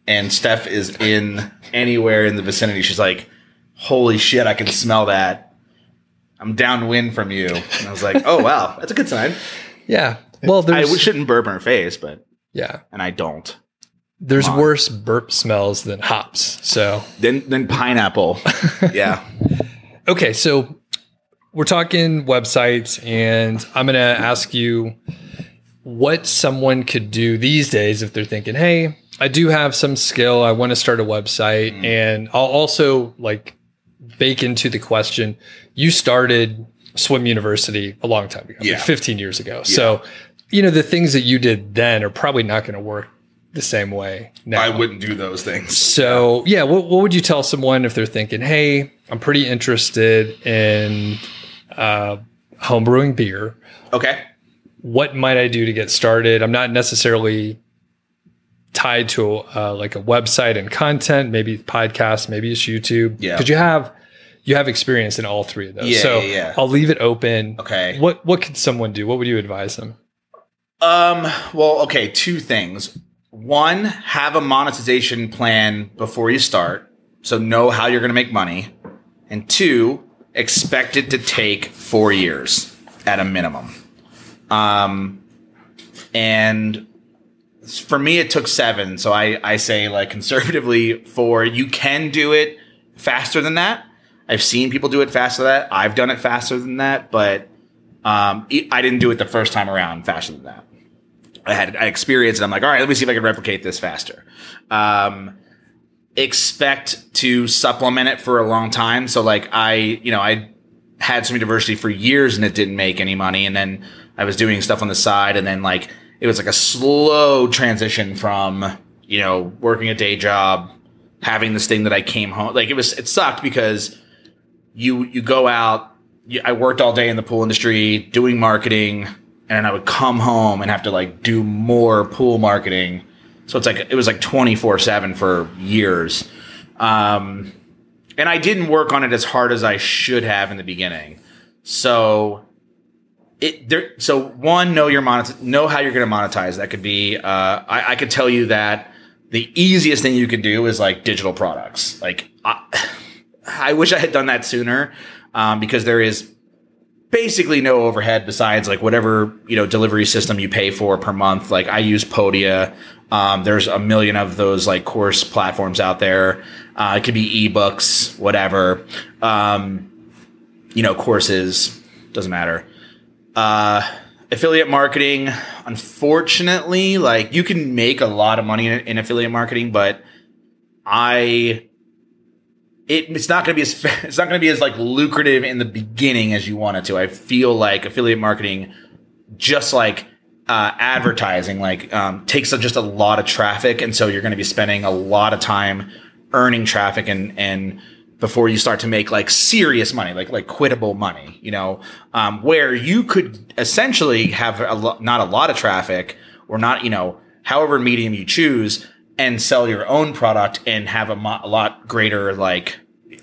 and Steph is in anywhere in the vicinity, she's like, "Holy shit, I can smell that." I'm downwind from you, and I was like, "Oh wow, that's a good sign." yeah, well, I there's shouldn't burp in her face, but yeah, and I don't. there's worse burp smells than hops. So Then then pineapple, [LAUGHS] yeah. okay, so we're talking websites, and I'm gonna ask you what someone could do these days if they're thinking, hey. I do have some skill. I want to start a website, Mm. and I'll also like bake into the question. You started Swim University a long time ago, like Yeah. 15 years ago. So, you know, the things that you did then are probably not going to work the same way now. I wouldn't do those things. So, yeah, what, what would you tell someone if they're thinking, hey, I'm pretty interested in uh, homebrewing beer? Okay. What might I do to get started? I'm not necessarily tied to uh, like a website and content, maybe it's podcast, maybe it's YouTube. Yeah. Because you have you have experience in all three of those. Yeah, so yeah, yeah. I'll leave it open. Okay. What what could someone do? What would you advise them? Um, well, okay, two things. One, have a monetization plan before you start. So know how you're going to make money. And two, expect it to take 4 years at a minimum. Um and for me it took 7, so I I say like conservatively 4. You can do it faster than that. I've seen people do it faster than that. I've done it faster than that, but um, I didn't do it the first time around faster than that. I had I experienced it. I'm like, all right, let me see if I can replicate this faster. Um, expect to supplement it for a long time. So like I, you know, I had some diversity for years and it didn't make any money. And then I was doing stuff on the side and then like it was like a slow transition from, you know, working a day job, having this thing that I came home like it was it sucked because you you go out you, I worked all day in the pool industry doing marketing and then I would come home and have to like do more pool marketing. So it's like it was like 24/7 for years. Um and I didn't work on it as hard as I should have in the beginning. So it there. So one, know your monet, know how you're going to monetize. That could be. Uh, I, I could tell you that the easiest thing you could do is like digital products. Like I, [SIGHS] I wish I had done that sooner um, because there is basically no overhead besides like whatever you know delivery system you pay for per month. Like I use Podia. Um, there's a million of those like course platforms out there. Uh, it could be ebooks, whatever. Um, you know, courses doesn't matter. Uh, affiliate marketing, unfortunately, like you can make a lot of money in, in affiliate marketing, but I it, it's not going to be as [LAUGHS] it's not going to be as like lucrative in the beginning as you want it to. I feel like affiliate marketing, just like uh, advertising, like um, takes a, just a lot of traffic, and so you're going to be spending a lot of time earning traffic and and before you start to make like serious money, like like quittable money, you know, um, where you could essentially have a lo- not a lot of traffic or not, you know, however medium you choose and sell your own product and have a, mo- a lot greater like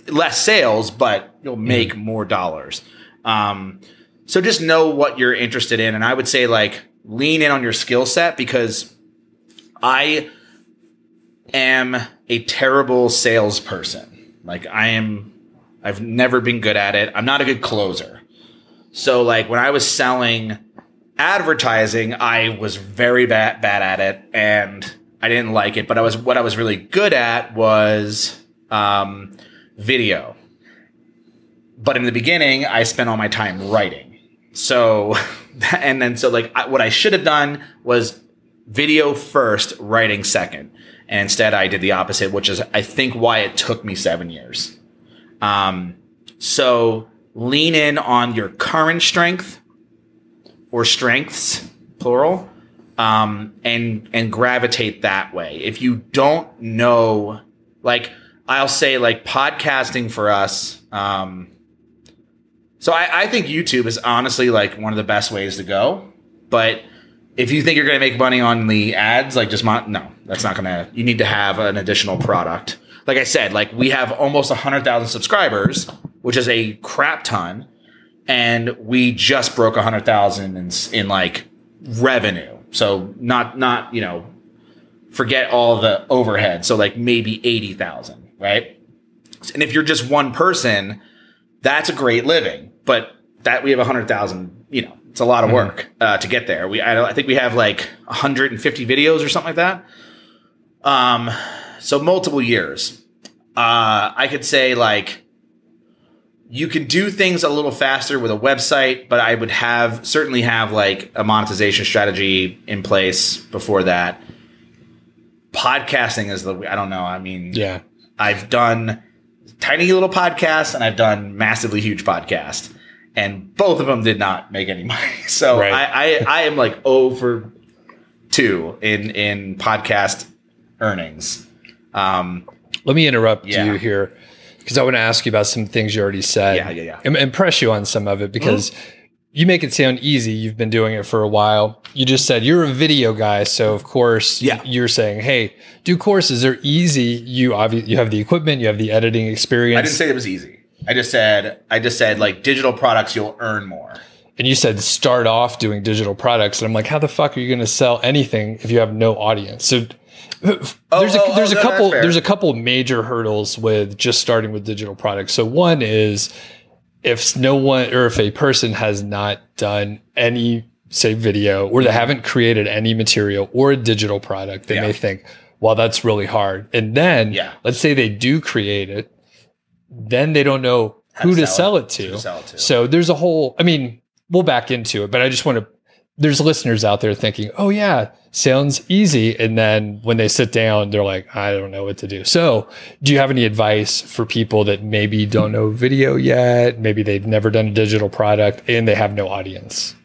less sales, but you'll make mm. more dollars. Um, so just know what you're interested in, and I would say like lean in on your skill set because I am a terrible salesperson. Like I am, I've never been good at it. I'm not a good closer. So like when I was selling advertising, I was very bad bad at it, and I didn't like it. But I was what I was really good at was um, video. But in the beginning, I spent all my time writing. So, [LAUGHS] and then so like I, what I should have done was video first, writing second. And instead, I did the opposite, which is, I think, why it took me seven years. Um, so lean in on your current strength or strengths, plural, um, and and gravitate that way. If you don't know, like I'll say, like podcasting for us. Um, so I, I think YouTube is honestly like one of the best ways to go, but if you think you're going to make money on the ads, like just mon- no, that's not going to. You need to have an additional product. Like I said, like we have almost hundred thousand subscribers, which is a crap ton, and we just broke hundred thousand in in like revenue. So not not you know, forget all the overhead. So like maybe eighty thousand, right? And if you're just one person, that's a great living. But that we have a hundred thousand, you know, it's a lot of mm-hmm. work uh, to get there. We I, I, think we have like 150 videos or something like that. Um, so multiple years. Uh, I could say like you can do things a little faster with a website, but I would have certainly have like a monetization strategy in place before that. Podcasting is the I don't know. I mean, yeah, I've done tiny little podcasts and I've done massively huge podcasts and both of them did not make any [LAUGHS] money. So right. I, I, I am like over two in in podcast earnings. Um, Let me interrupt yeah. you here because I want to ask you about some things you already said. Yeah, yeah, yeah. And, and press you on some of it because mm-hmm. you make it sound easy. You've been doing it for a while. You just said you're a video guy, so of course, yeah. you're saying, "Hey, do courses. They're easy. You obviously you have the equipment, you have the editing experience." I didn't say it was easy. I just said I just said like digital products you'll earn more. And you said start off doing digital products, and I'm like, how the fuck are you going to sell anything if you have no audience? So oh, there's a oh, there's oh, a couple there's a couple major hurdles with just starting with digital products. So one is if no one or if a person has not done any say video or they mm-hmm. haven't created any material or a digital product, they yeah. may think, well, that's really hard. And then yeah. let's say they do create it then they don't know who to, sell, sell it, to. to sell it to. So there's a whole, I mean, we'll back into it, but I just want to there's listeners out there thinking, "Oh yeah, sounds easy," and then when they sit down, they're like, "I don't know what to do." So, do you have any advice for people that maybe don't know video yet, maybe they've never done a digital product, and they have no audience?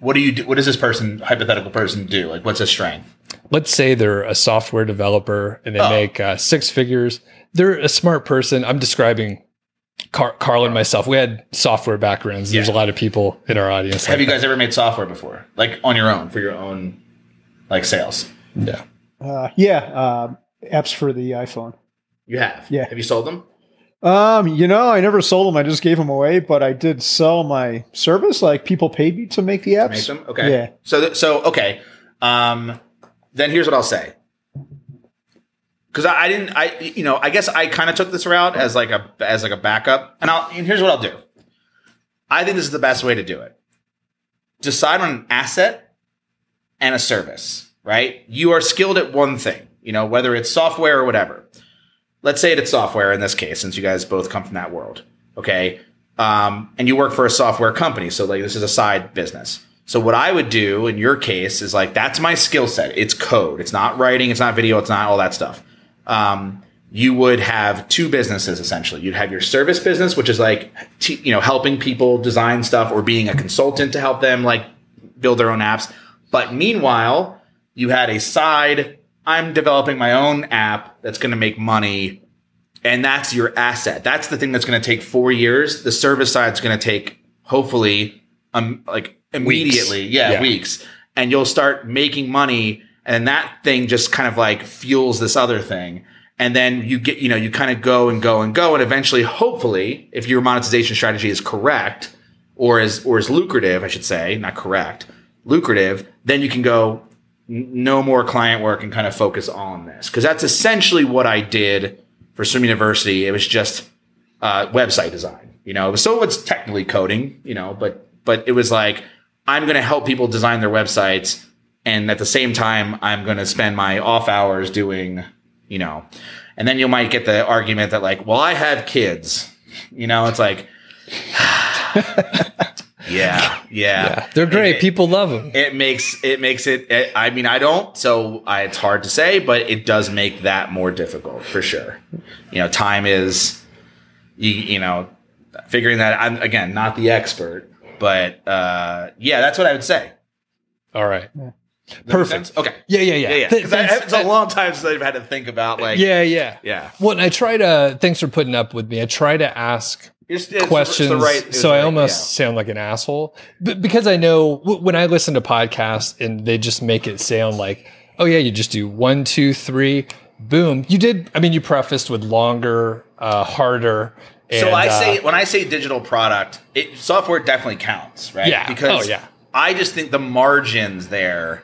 What do you do? What does this person, hypothetical person, do? Like, what's his strength? Let's say they're a software developer and they Oh. make uh, six figures. They're a smart person. I'm describing Car- Carl and myself. We had software backgrounds. There's Yeah. a lot of people in our audience. Have like you guys ever made software before, like on your own for your own, like sales? Yeah. Uh, yeah, uh, apps for the iPhone. You have. Yeah. Have you sold them? Um, you know, I never sold them. I just gave them away, but I did sell my service. Like people paid me to make the apps. Make them? Okay. Yeah. So, th- so okay. Um, then here's what I'll say. Because I, I didn't, I you know, I guess I kind of took this route as like a as like a backup, and I'll and here's what I'll do. I think this is the best way to do it. Decide on an asset and a service. Right? You are skilled at one thing. You know, whether it's software or whatever. Let's say it's software in this case, since you guys both come from that world. Okay. Um, and you work for a software company, so like this is a side business. So what I would do in your case is like that's my skill set. It's code. It's not writing. It's not video. It's not all that stuff. Um, you would have two businesses essentially. You'd have your service business, which is like t- you know helping people design stuff or being a consultant to help them like build their own apps. But meanwhile, you had a side. I'm developing my own app that's going to make money and that's your asset. That's the thing that's going to take four years. The service side's going to take hopefully um like immediately, yeah, Yeah. weeks, and you'll start making money, and that thing just kind of like fuels this other thing. And then you get, you know, you kind of go and go and go, and eventually, hopefully, if your monetization strategy is correct or is or is lucrative, I should say, not correct, lucrative, then you can go no more client work and kind of focus on this because that's essentially what I did for Swim University. It was just uh, website design. You know, so it's technically coding. You know, but but it was like I'm going to help people design their websites, and at the same time, I'm going to spend my off hours doing, you know, and then you might get the argument that like, well, I have kids. You know, it's like, [SIGHS] yeah, yeah, Yeah. They're great. It- People love them. it makes it makes it, it i mean i don't so I, it's hard to say but it does make that more difficult for sure you know time is you, you know figuring that i'm again not the expert but uh yeah that's what i would say All right. Does that make Perfect. okay Yeah, yeah, yeah. yeah yeah Th- I- it's a long time since i've had to think about like yeah, yeah. yeah Well, and I try to. Thanks for putting up with me. I try to ask It's- it's- questions, right- so the I right- almost sound like an asshole. But because I know w- when I listen to podcasts and they just make it sound like, oh yeah, you just do one, two, three, boom. You did. I mean, you prefaced with longer, uh, harder. So and, I say uh, when I say digital product, it, software definitely counts, right? Yeah. Because Oh, yeah. I just think the margins there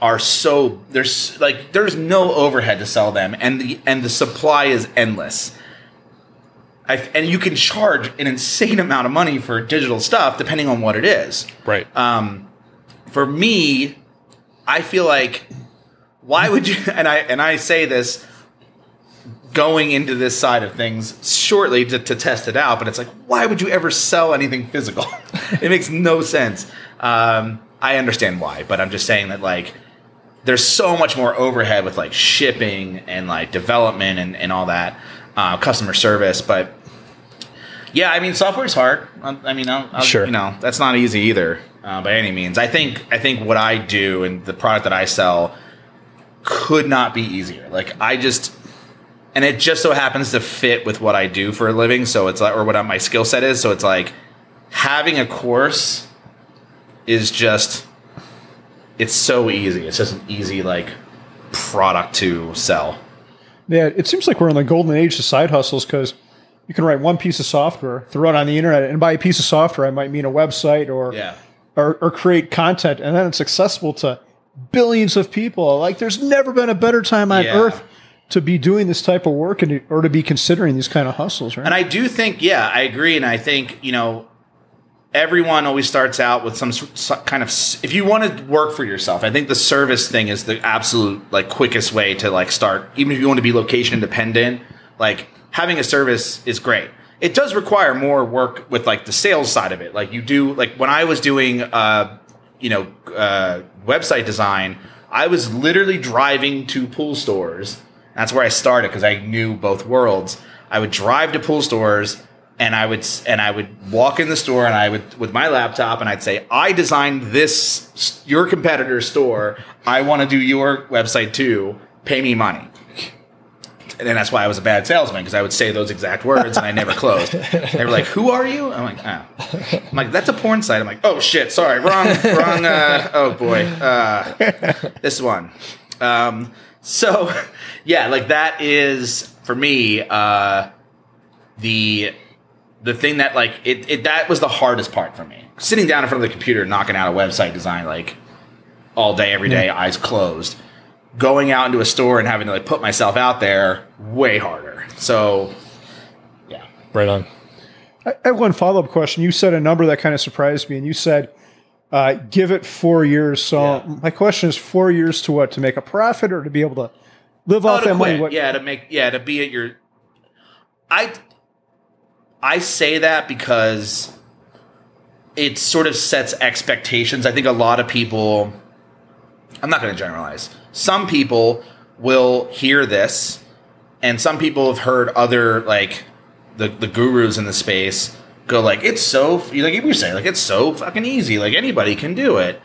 are so there's like there's no overhead to sell them, and the and the supply is endless. I, and you can charge an insane amount of money for digital stuff depending on what it is. right. Um, for me, I feel like why would you? [LAUGHS] And I and I say this going into this side of things shortly to, to test it out, but it's like why would you ever sell anything physical? [LAUGHS] it makes no sense. Um, I understand why, but I'm just saying that like there's so much more overhead with like shipping and like development and, and all that uh, customer service, but. Yeah, I mean, software's hard. I I mean, I'll, I'll, Sure. you know, that's not easy either uh, by any means. I think I think what I do and the product that I sell could not be easier. Like I just, and it just so happens to fit with what I do for a living. So it's like, or what my skill set is. So it's like having a course is just, it's so easy. It's just an easy like product to sell. Yeah, it seems like we're in the golden age of side hustles because you can write one piece of software, throw it on the internet, and by a piece of software, I might mean a website or Yeah. or, or create content, and then it's accessible to billions of people. Like, there's never been a better time on Yeah. earth to be doing this type of work and to- or to be considering these kind of hustles, right? And I do think, yeah, I agree. And I think, you know, everyone always starts out with some kind of, if you want to work for yourself, I think the service thing is the absolute, like, quickest way to, like, start. Even if you want to be location independent, like, having a service is great. It does require more work with, like, the sales side of it. Like, you do, like, when I was doing, uh, you know, uh, website design, I was literally driving to pool stores. That's where I started because I knew both worlds. I would drive to pool stores and I would and I would walk in the store and I would with my laptop and I'd say I designed this your competitor's store. I want to do your website too. Pay me money. And then that's why I was a bad salesman because I would say those exact words and I never closed. They were like, "Who are you?" I'm like, "Oh." I'm like, "That's a porn site." I'm like, "Oh shit, sorry, wrong, wrong." Uh, oh boy, uh, this one. Um, so, [LAUGHS] yeah, like that is for me uh, the the thing that like it, it that was the hardest part for me. Sitting down in front of the computer, knocking out a website design like all day, every day, eyes closed. Going out into a store and having to like put myself out there way harder. So, yeah. Right on. I have one follow up question. You said a number that kind of surprised me, and you said uh, give it four years. So Yeah. my question is four years to what? To make a profit or to be able to live Oh, off to that money? What, Yeah, to make yeah to be at your. I I say that because it sort of sets expectations. I think a lot of people. I'm not going to generalize. Some people will hear this, and some people have heard other like the the gurus in the space go like it's so like you saying like it's so fucking easy like anybody can do it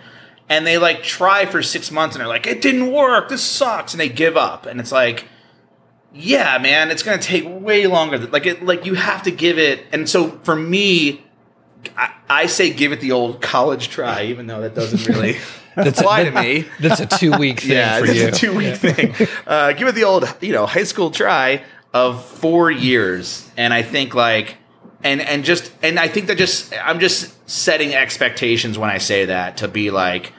and they like try for six months and they're like it didn't work this sucks and they give up and it's like yeah man it's gonna take way longer like it like you have to give it and so for me I, I say give it the old college try even though that doesn't really [LAUGHS] apply to [LAUGHS] me That's a two week thing yeah, for it's you. a two week thing. Uh, give it the old, you know, high school try of four years, and I think like, and and just, and I think that just, I'm just setting expectations when I say that to be like,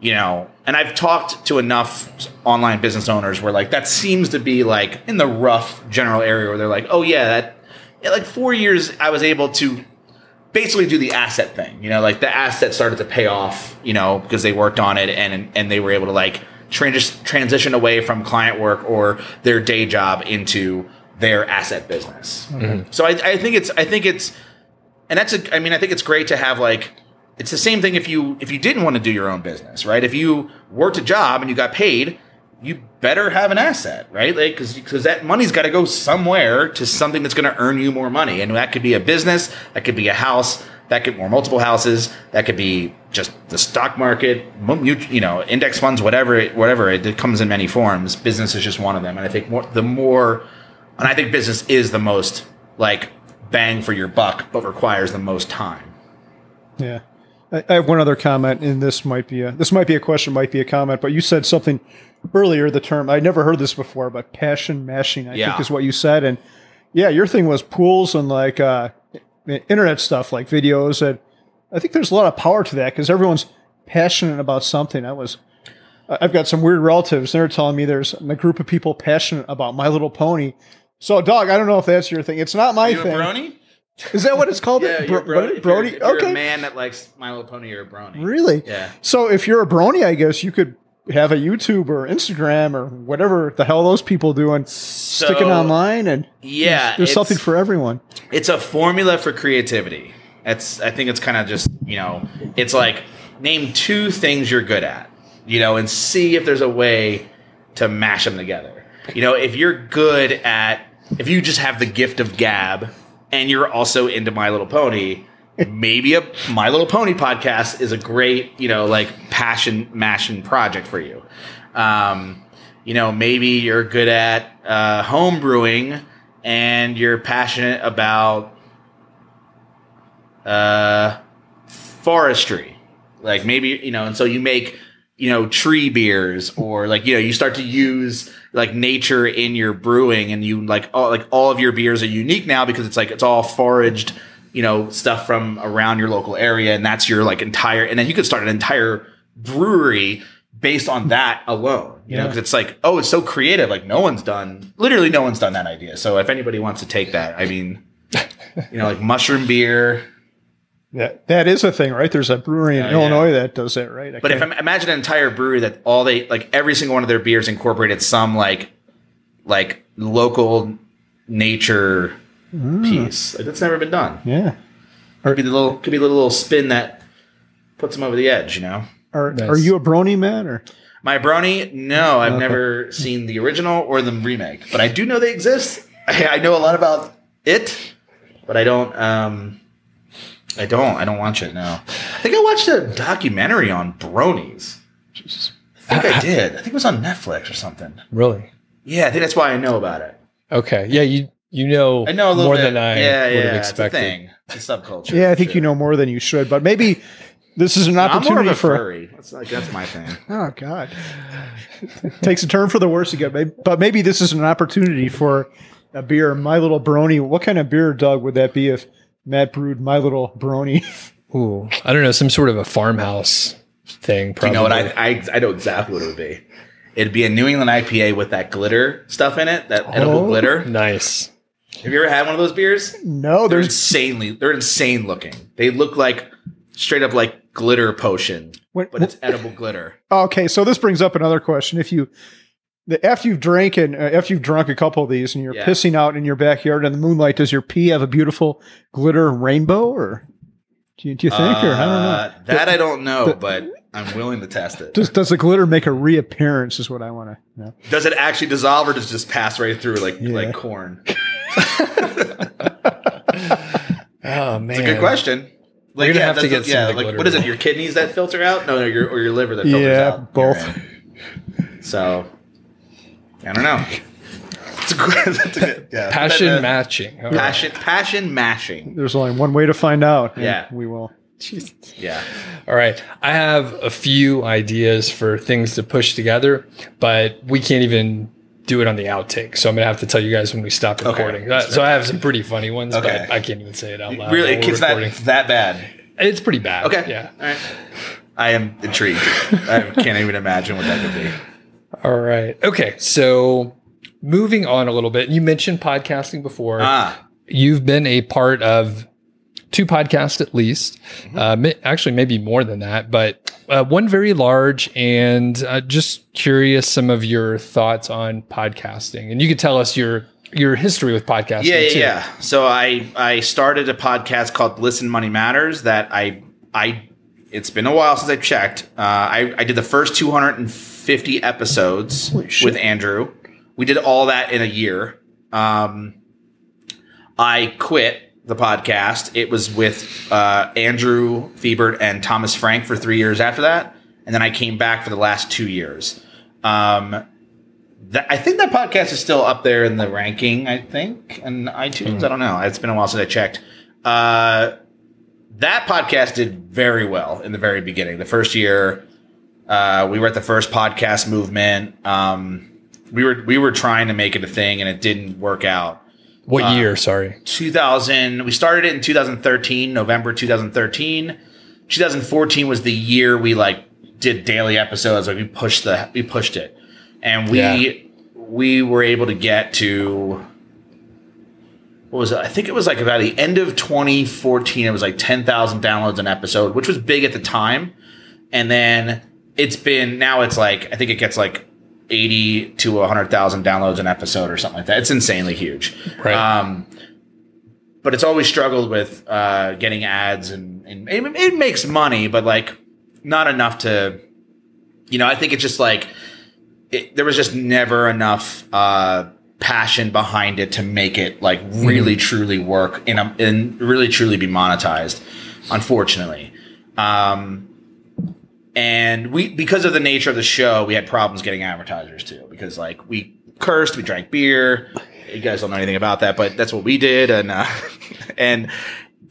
you know, and I've talked to enough online business owners where like that seems to be like in the rough general area where they're like, oh yeah, that, yeah, like four years I was able to basically do the asset thing. You know, like the asset started to pay off, you know, because they worked on it and and they were able to like trans- transition away from client work or their day job into their asset business. Mm-hmm. So I, I think it's I think it's and that's a I mean I think it's great to have like it's the same thing if you if you didn't want to do your own business, right? If you worked a job and you got paid, you better have an asset, right? Like because because that money's got to go somewhere to something that's going to earn you more money, and that could be a business, that could be a house, that could or multiple houses, that could be just the stock market, you know, index funds, whatever, it, whatever. It, it comes in many forms. Business is just one of them, and I think more, the more, and I think business is the most like bang for your buck, but requires the most time. Yeah. I, I have one other comment, and this might be a this might be a question, might be a comment, but you said something earlier. The term I never heard this before, but passion mashing. I Yeah. think is what you said, and yeah, your thing was pools and like uh, internet stuff, like videos, and I think there's a lot of power to that because everyone's passionate about something. I was. I've got some weird relatives. They're telling me there's a group of people passionate about My Little Pony. So, dog, I don't know if that's your thing. It's not my you thing. Brony? Is that what it's called? Yeah, Bro- you're brony. If Brody. You're, if you're okay. a man that likes My Little Pony, you're a brony. Really? Yeah. So if you're a brony, I guess you could have a YouTube or Instagram or whatever the hell those people do doing, sticking online, and Yeah, there's it's- something for everyone. It's a formula for creativity. It's I think it's kind of just you know it's like name two things you're good at, you know, and see if there's a way to mash them together. You know, if you're good at if you just have the gift of gab and you're also into My Little Pony. Maybe a My Little Pony podcast is a great, you know, like passion mashing project for you. Um, you know, maybe you're good at uh, home brewing and you're passionate about uh, forestry. Like maybe, you know, and so you make, you know, tree beers or like, you know, you start to use like nature in your brewing and you like all like all of your beers are unique now because it's like it's all foraged, you know, stuff from around your local area and that's your like entire and then you could start an entire brewery based on that alone. You know, because it's like, oh, it's so creative. Like no one's done literally no one's done that idea. So if anybody wants to take that, I mean, [LAUGHS] you know, like mushroom beer. That that is a thing, right? There's a brewery in Oh, yeah. Illinois that does that, right? I But if can't- I imagine an entire brewery that all they like every single one of their beers incorporated some like like local nature piece. Like that's never been done. yeah, Or, Could be the little could be the little spin that puts them over the edge. You know. Are Nice. are you a brony man or? My brony, no, I've Okay. never seen the original or the remake, but I do know they exist. [LAUGHS] I, I know a lot about it, but I don't. Um, I don't. I don't watch it. now. I think I watched a documentary on bronies. Jesus. I think I [LAUGHS] did. I think it was on Netflix or something. Really? Yeah, I think that's why I know about it. Okay. Yeah, you you know, I know a little more bit. than I yeah, would yeah, have it's a expected. thing. It's a subculture. Yeah, I for think you know more than you should, but maybe this is an I'm more of opportunity a for. furry. That's like that's my thing. [LAUGHS] Oh God, takes a turn for the worse again. But maybe this is an opportunity for a beer. My little brony. What kind of beer, Doug, would that be if Matt brewed my little brony? [LAUGHS] Ooh, I don't know, some sort of a farmhouse thing. Probably. You know what? I, I I know exactly what it would be. It'd be a New England IPA with that glitter stuff in it, that edible Oh. glitter. nice. Have you ever had one of those beers? No, They're there's insanely, they're insane looking. They look like straight up like glitter potion, when, but it's edible glitter. [LAUGHS] okay. So this brings up another question: If you the, after you've drank and uh, after you've drunk a couple of these and you're Yeah. pissing out in your backyard in the moonlight, does your pee have a beautiful glitter rainbow, or do you, do you think, or I don't know? Uh, that I don't know, the- but I'm willing to test it. Does does the glitter make a reappearance? Is what I want to know. Does it actually dissolve or does it just pass right through like Yeah. like corn? [LAUGHS] Oh man, It's a good question. Like, gonna have to get it- some yeah, of the like glitter. what is it? Your kidneys that filter out? No, no, your or your liver that filters Yeah, out. both. Urine. So I don't know. It's a good, that's a good yeah. [LAUGHS] passion But, uh, matching. All right. passion, passion mashing. There's only one way to find out. Yeah. we will. Jesus. Yeah. All right. I have a few ideas for things to push together, but we can't even do it on the outtake. So I'm going to have to tell you guys when we stop recording. Uh, So I have some pretty funny ones, Okay. but I can't even say it out loud. really, while we're it's that that bad. It's pretty bad. Okay. Yeah. All right. I am intrigued. I can't even imagine what that could be. All right. Okay. So moving on a little bit, you mentioned podcasting before. Ah, You've been a part of two podcasts at least, uh, actually maybe more than that, but uh, one very large. And uh, just curious, some of your thoughts on podcasting, and you could tell us your your history with podcasting. yeah, yeah, too. yeah. So I I started a podcast called Listen Money Matters that I I it's been a while since I checked. Uh, I I did the first 250 episodes with Andrew. We did all that in a year. Um, I quit the podcast. It was with uh, Andrew Fiebert and Thomas Frank for three years after that, and then I came back for the last two years. Um, that, I think that podcast is still up there in the ranking. I think in iTunes. I don't know. It's been a while since I checked. Uh, that podcast did very well in the very beginning. The first year, uh, we were at the first podcast movement. Um, we were we were trying to make it a thing, and it didn't work out. What Uh, year? Sorry. 2000 we started it in 2013 november 2013 2014 was the year we like did daily episodes like we pushed the we pushed it and we Yeah. we were able to get to what was it i think it was like about the end of 2014 it was like 10,000 downloads an episode which was big at the time and then it's been now it's like i think it gets like 80 to 100,000 downloads an episode or something like that it's insanely huge Right. um, but it's always struggled with uh, getting ads, and, and it, it makes money, but like not enough to, you know. I think it's just like it, there was just never enough uh, passion behind it to make it like really truly work and and really truly be monetized. Unfortunately, um, and we because of the nature of the show, we had problems getting advertisers too because like we cursed, we drank beer. You guys don't know anything about that, but that's what we did, and uh, [LAUGHS] and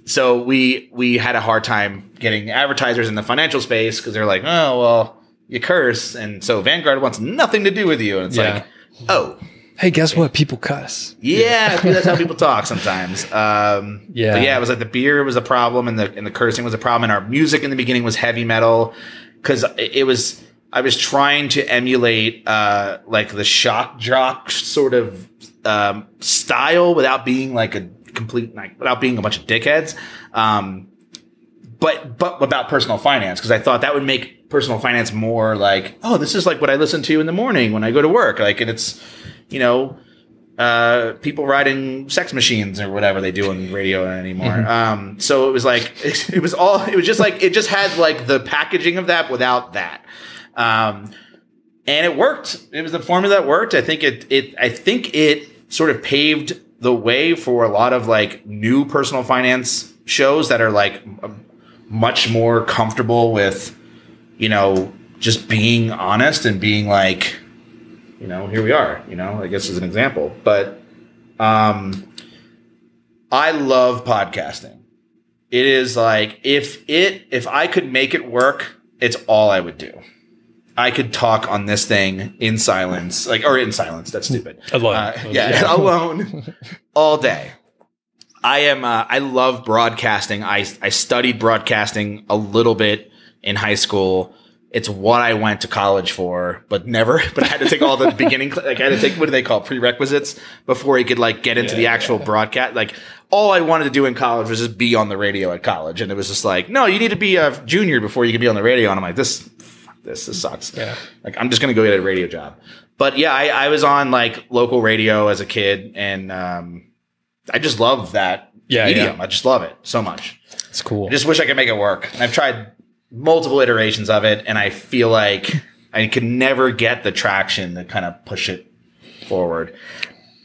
so we we had a hard time getting advertisers in the financial space because they're like, oh well, you curse, and so Vanguard wants nothing to do with you, and it's Yeah. like, oh Hey, guess what? People cuss. yeah, that's how people talk sometimes. Um, Yeah. but yeah, it was like the beer was a problem, and the and the cursing was a problem, and our music in the beginning was heavy metal because it was. I was trying to emulate uh, like the shock jock sort of um, style without being like a complete like without being a bunch of dickheads. Um, but but about personal finance because I thought that would make personal finance more like oh this is like what I listen to in the morning when I go to work like and it's you know uh, people riding sex machines or whatever they do on radio anymore. Um, so it was like [LAUGHS] it, was all it was just like it just had like the packaging of that without that. Um, and it worked. It was the formula that worked. I think it it I think it sort of paved the way for a lot of like new personal finance shows that are like much more comfortable with you know just being honest and being like you know here we are you know i guess as an example. But um i love podcasting. It is like if it if i could make it work it's all i would do. I could talk on this thing in silence like or in silence that's stupid. [LAUGHS] Alone. Uh, yeah [LAUGHS] alone all day. I am uh, i love broadcasting. I i studied broadcasting a little bit in high school it's what I went to college for, but never. [LAUGHS] But I had to take all the beginning, like I had to take what do they call it, prerequisites before he could like get into the actual broadcast. Like all I wanted to do in college was just be on the radio at college, and it was just like, no, you need to be a junior before you can be on the radio. And I'm like, this, fuck this, this sucks. Yeah. Like I'm just gonna go get a radio job. But yeah, I, I was on like local radio as a kid, and um, I just love that Yeah, medium. yeah. I just love it so much. It's cool. I just wish I could make it work. And I've tried multiple iterations of it, and I feel like I could never get the traction to kind of push it forward.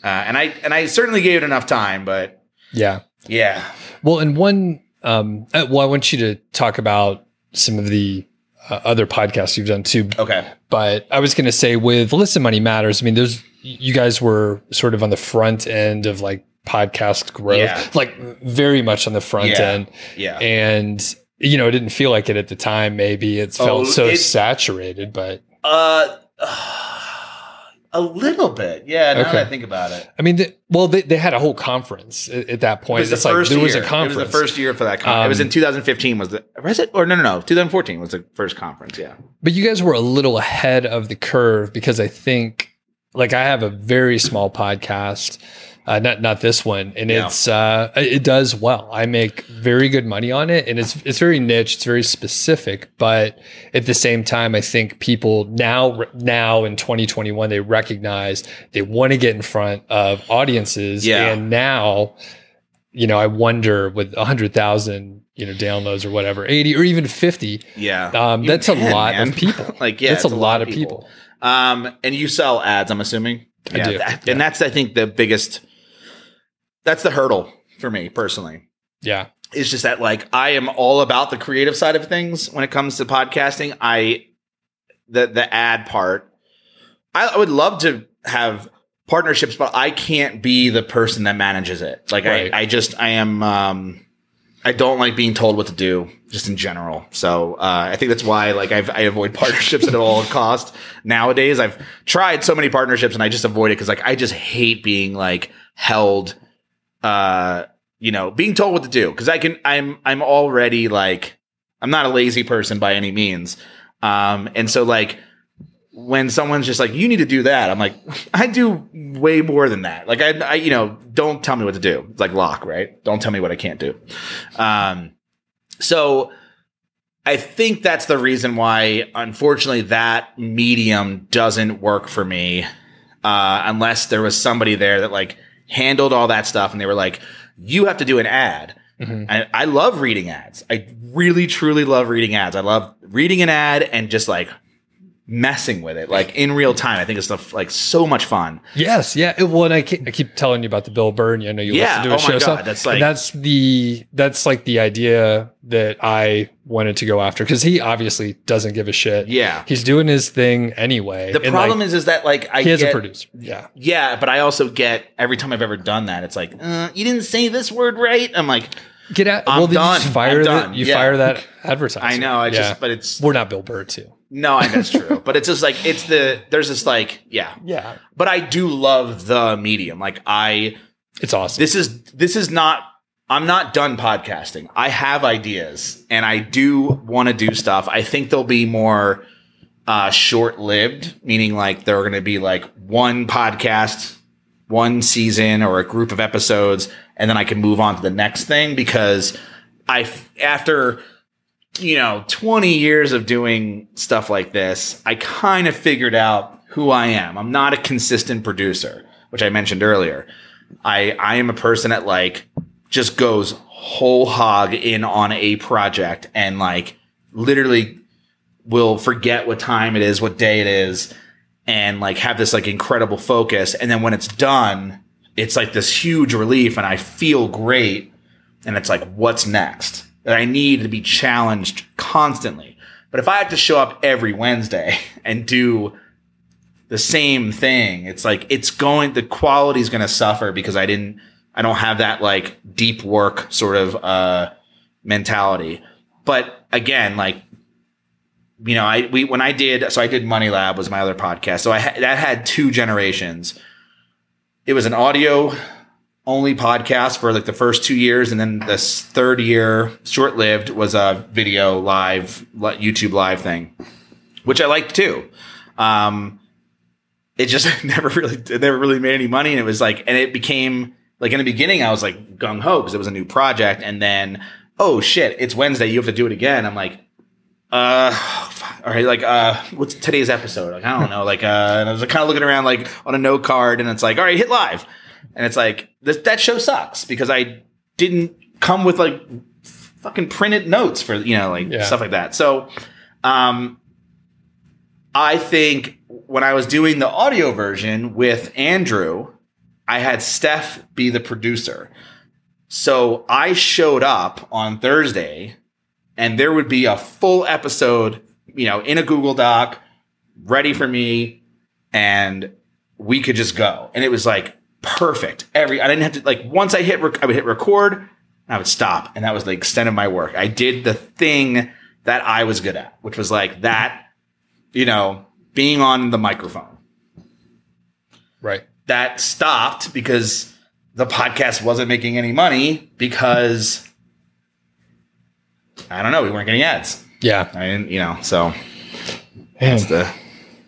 Uh, and I and I certainly gave it enough time, but yeah. yeah, Well, and one, um, uh, well, I want you to talk about some of the uh, other podcasts you've done too. okay, But I was going to say with Listen Money Matters, I mean, there's, you guys were sort of on the front end of like podcast growth, Yeah. like very much on the front Yeah. end. yeah. And, you know, it didn't feel like it at the time. Maybe it felt Oh, so it- saturated, but Uh, [SIGHS] a little bit, yeah. Now Okay. that I think about it, I mean, the, well, they, they had a whole conference at, at that it point. was the like first there year. was a It conference. was the first year for that. Con- it was Um, in 2015. Was the was it or no no no 2014 was the first conference? Yeah. But you guys were a little ahead of the curve because I think, like, I have a very small podcast, uh, not not this one, and Yeah. it's uh, it does well. I make very good money on it, and it's it's very niche, it's very specific. But at the same time, I think people now now in 2021 they recognize they want to get in front of audiences, Yeah. and now. You know, I wonder with a hundred thousand, you know, downloads or whatever, eighty or even fifty, Yeah. um, that's a lot man. of people. [LAUGHS] like yeah, that's it's a lot of people. Um, and you sell ads, I'm assuming. I do, that- yeah. and that's I think the biggest. That's the hurdle for me personally. Yeah. It's just that like I am all about the creative side of things when it comes to podcasting. I the the ad part. I, I would love to have partnerships, but I can't be the person that manages it. Like Right. I, I just I am um I don't like being told what to do, just in general. So uh, I think that's why, like, I've, I avoid [LAUGHS] partnerships at all cost. Nowadays, I've tried so many partnerships, and I just avoid it because, like, I just hate being like held, uh, you know, being told what to do. Because I can, I'm, I'm already like, I'm not a lazy person by any means, um, and so like when someone's just like, you need to do that, I'm like, I do way more than that. Like, I, I, you know, don't tell me what to do. It's like lock, right? Don't tell me what I can't do. Um, so I think that's the reason why, unfortunately, that medium doesn't work for me, uh, unless there was somebody there that like handled all that stuff and they were like, you have to do an ad. Mhm. I, I love reading ads. I really, truly love reading ads. I love reading an ad and just like messing with it, like in real time. I think it's stuff like so much fun. Yes, yeah. It, well, and I keep, I keep telling you about the Bill Burr. and I know you Yeah, listen to his oh show. God, that's like- that's the that's like the idea that I wanted to go after because he obviously doesn't give a shit. Yeah. he's doing his thing anyway. The problem like, is, is that like I he get, a producer. Yeah, Yeah, but I also get every time I've ever done that, it's like, uh, you didn't say this word right. I'm like, get out. I'm well, you done. just fire done. You Yeah. fire that advertiser. [LAUGHS] I know, I Yeah. just, but it's we're not Bill Burr too. no, I that's true. but it's just like it's the there's this like yeah, Yeah, but I do love the medium. Like I it's awesome. this is this is not I'm not done podcasting. I have ideas and I do want to do stuff. I think they'll be more uh short lived, meaning like they're going to be like one podcast, one season or a group of episodes and then I can move on to the next thing because I after you know 20 years of doing stuff like this, I kind of figured out who I am. I'm not a consistent producer. which I mentioned earlier. I I am a person that like just goes whole hog in on a project and like literally will forget what time it is, what day it is, and like have this like incredible focus. And then when it's done, it's like this huge relief and I feel great. And it's like, what's next? That I need to be challenged constantly. But if I have to show up every Wednesday [LAUGHS] and do the same thing, it's like it's going the quality is going to suffer because I didn't I don't have that like deep work sort of uh mentality. But again, like you know, I we when I did so I did Money Lab was my other podcast. So I ha- that had two generations. It was an audio only podcast for like the first two years, and then this third year, short lived, was a video live YouTube live thing, which I liked too. Um, it just [LAUGHS] never really never really made any money, and it was like, and it became like in the beginning, I was like gung ho because it was a new project, and then oh shit, it's Wednesday, you have to do it again. I'm like, uh, [SIGHS] all right, like, uh, what's today's episode? Like, I don't know. Like, uh, and I was kind of looking around like on a note card and it's like, all right, hit live. And it's like, this, that show sucks because I didn't come with like fucking printed notes for, you know, like Yeah. stuff like that. So, um, I think when I was doing the audio version with Andrew, I had Steph be the producer. So I showed up on Thursday and there would be a full episode, you know, in a Google Doc, ready for me, and we could just go. And it was like perfect. Every I didn't have to like once I hit rec- I would hit record, I would stop, and that was the extent of my work. I did the thing that I was good at, which was like that, you know, being on the microphone. Right. That stopped because the podcast wasn't making any money because I don't know, we weren't getting ads. Yeah. I didn't, you know, so that's the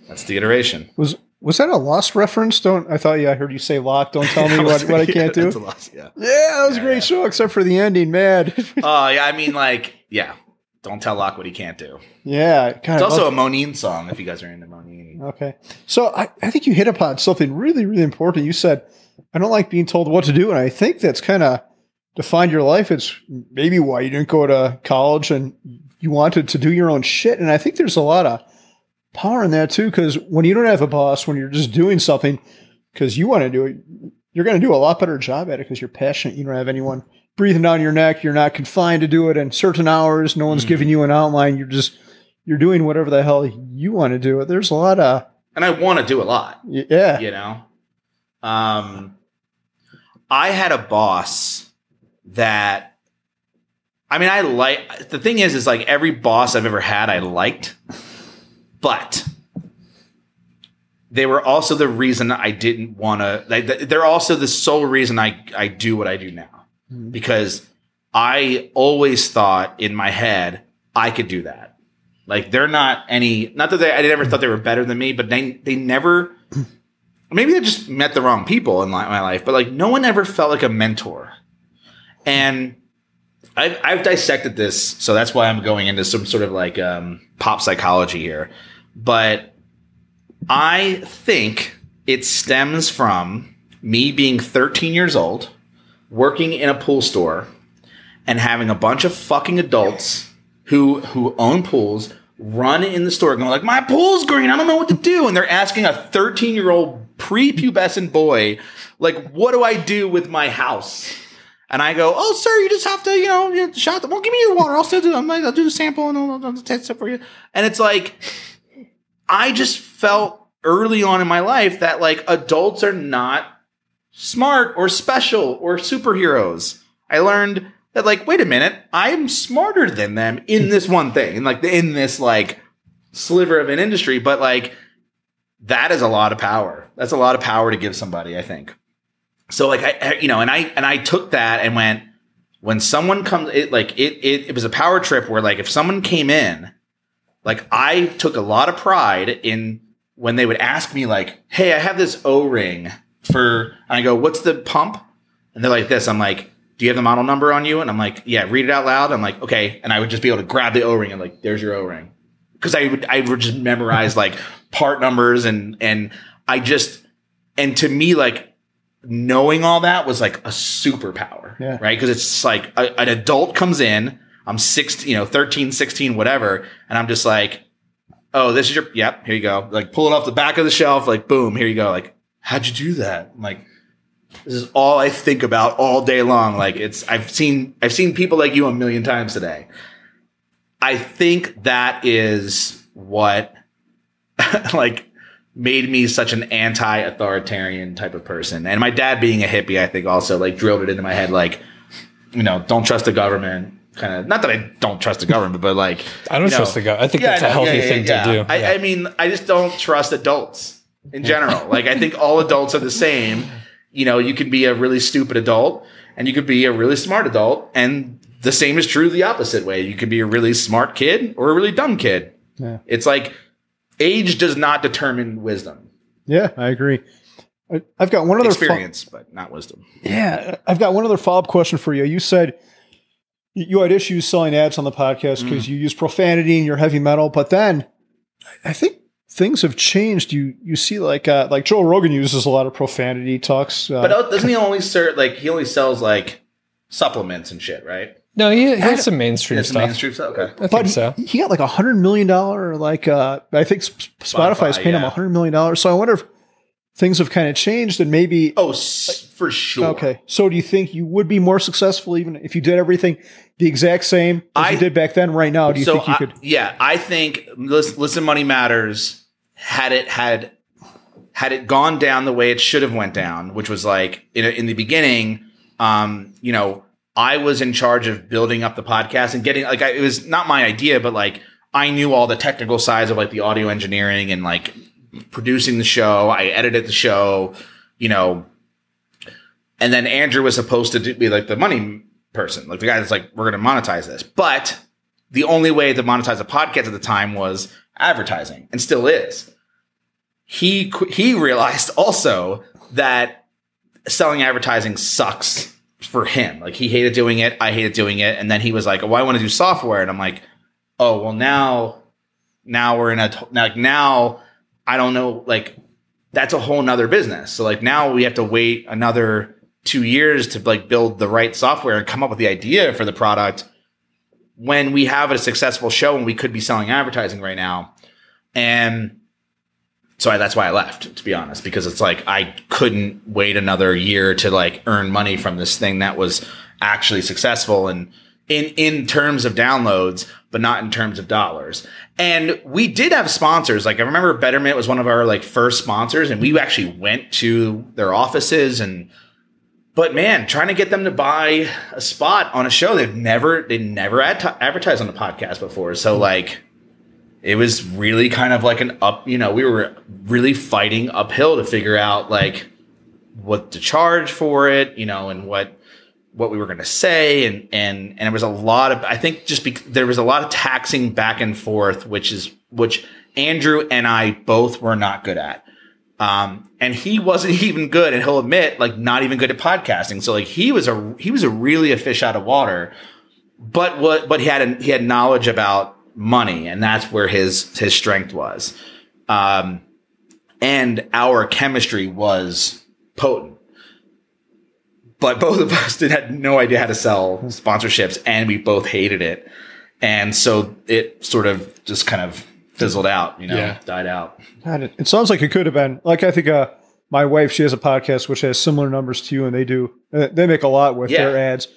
that's the iteration. Was was that a lost reference? Don't I thought yeah I heard you say lock. Don't tell me [LAUGHS] what, what I can't [LAUGHS] That's a do. loss, yeah. Yeah, that was a great yeah. show except for the ending. Man, [LAUGHS] Oh yeah, I mean like yeah. Don't tell Locke what he can't do. yeah. God, It's also a Moneen song if you guys are into Moneen. okay. So I, I think you hit upon something really really important. You said I don't like being told what to do, and I think that's kind of defined your life. It's maybe why you didn't go to college and you wanted to do your own shit. And I think there's a lot of power in that too, because when you don't have a boss, when you're just doing something because you want to do it, you're going to do a lot better job at it because you're passionate. You don't have anyone breathing down your neck. You're not confined to do it in certain hours. No one's Mhm. giving you an outline. You're just you're doing whatever the hell you want to do. There's a lot of And I want to do a lot. yeah. you know um i had a boss that i mean i like the thing is is like every boss i've ever had i liked but they were also the reason i didn't want to like they're also the sole reason i i do what i do now Mhm. because i always thought in my head i could do that like they're not any not that they i never thought they were better than me but they they never [CLEARS THROAT] maybe I just met the wrong people in my life, but like no one ever felt like a mentor. And I've, I've dissected this, so that's why I'm going into some sort of like um, pop psychology here. But I think it stems from me being 13 years old, working in a pool store, and having a bunch of fucking adults who who own pools run in the store going like my pool's green i don't know what to do and they're asking a 13 year old prepubescent boy like what do i do with my house and i go oh sir you just have to you know you shot the, well give me your water. I'll still do i'm like i'll do the sample and i'll, I'll test it for you. And it's like i just felt early on in my life that like adults are not smart or special or superheroes. I learned that like wait a minute i'm smarter than them in this one thing and like in this like sliver of an industry. But like that is a lot of power. That's a lot of power to give somebody i think so like i you know and i and i took that and went when someone comes it like it it, it was a power trip where like if someone came in like i took a lot of pride in when they would ask me like hey i have this o-ring for and i go what's the pump? And they're like this. I'm like do you have the model number on you? And i'm like yeah read it out loud. I'm like okay. And i would just be able to grab the o-ring and like there's your o-ring. Because i would i would just memorize like part numbers and and i just and to me like knowing all that was like a superpower, Yeah. right? Because it's like a, an adult comes in, I'm 16, you know, 13, 16, whatever, and I'm just like, oh, this is your, yep, here you go. Like pull it off the back of the shelf, like boom, here you go. Like, how'd you do that? I'm like, this is all I think about all day long. Like it's, I've seen, I've seen people like you a million times today. I think that is what [LAUGHS] like made me such an anti-authoritarian type of person. And my dad being a hippie, I think also like drilled it into my head like, you know, don't trust the government. Kind of not that I don't trust the government, but like I don't you know- trust the government. I think Yeah, that's I a healthy Yeah, yeah, thing to do. I, I mean, I just don't trust adults in general. like I think all adults are the same. You know, you can be a really stupid adult and you could be a really smart adult, and the same is true the opposite way. You could be a really smart kid or a really dumb kid. Yeah. It's like age does not determine wisdom. Yeah, I agree. I, I've got one other fo- Experience, but not wisdom. Yeah, I've got one other follow up question for you. You said you had issues selling ads on the podcast because you use profanity and you're heavy metal, but then I think things have changed. You you see like uh, like Joe Rogan uses a lot of profanity talks. Uh, But doesn't he only serve like he only sells like supplements and shit, right? No, he, he has some mainstream It's stuff. mainstream stuff. Okay. I think but so. he, he got like a hundred million dollar like uh, I think Sp- Spotify's Spotify, paying him yeah. a hundred million dollars. So I wonder if things have kind of changed and maybe Oh, s- for sure. Okay. So do you think you would be more successful even if you did everything the exact same as I- you did back then right now? Do you so think you I- could yeah, I think listen, listen, money matters. Had it had had it gone down the way it should have went down, which was like in, in the beginning, um, you know, I was in charge of building up the podcast and getting like I, it was not my idea, but like I knew all the technical sides of like the audio engineering and like producing the show. I edited the show, you know, and then Andrew was supposed to do, be like the money person, like the guy that's like, we're going to monetize this. But the only way to monetize a podcast at the time was advertising and still is. He, he realized also that selling advertising sucks for him. Like he hated doing it. I hated doing it. And then he was like, oh, I want to do software. And I'm like, oh, well now, now we're in a, like now I don't know, like that's a whole nother business. So like now we have to wait another two years to like build the right software and come up with the idea for the product when we have a successful show and we could be selling advertising right now. And so I, that's why I left, to be honest, because it's like I couldn't wait another year to like earn money from this thing that was actually successful and in in terms of downloads, but not in terms of dollars. And we did have sponsors. Like I remember Betterment was one of our like first sponsors, and we actually went to their offices and but man, trying to get them to buy a spot on a show they've never they never ad- advertised on the podcast before. So like it was really kind of like an up, you know, we were really fighting uphill to figure out like what to charge for it, you know, and what what we were going to say and and and there was a lot of I think just bec there was a lot of taxing back and forth which is which Andrew and I both were not good at. Um, and he wasn't [LAUGHS] even good, and he'll admit, like, not even good at podcasting. So, like, he was a he was a really a fish out of water. But what? But he had a, he had knowledge about money, and that's where his his strength was. Um, and our chemistry was potent. But both of us [LAUGHS] did had no idea how to sell sponsorships, and we both hated it. And so it sort of just kind of fizzled out, you know, Yeah. died out. God, it, it sounds like it could have been like I think uh, my wife she has a podcast which has similar numbers to you and they do uh, they make a lot with Yeah. their ads.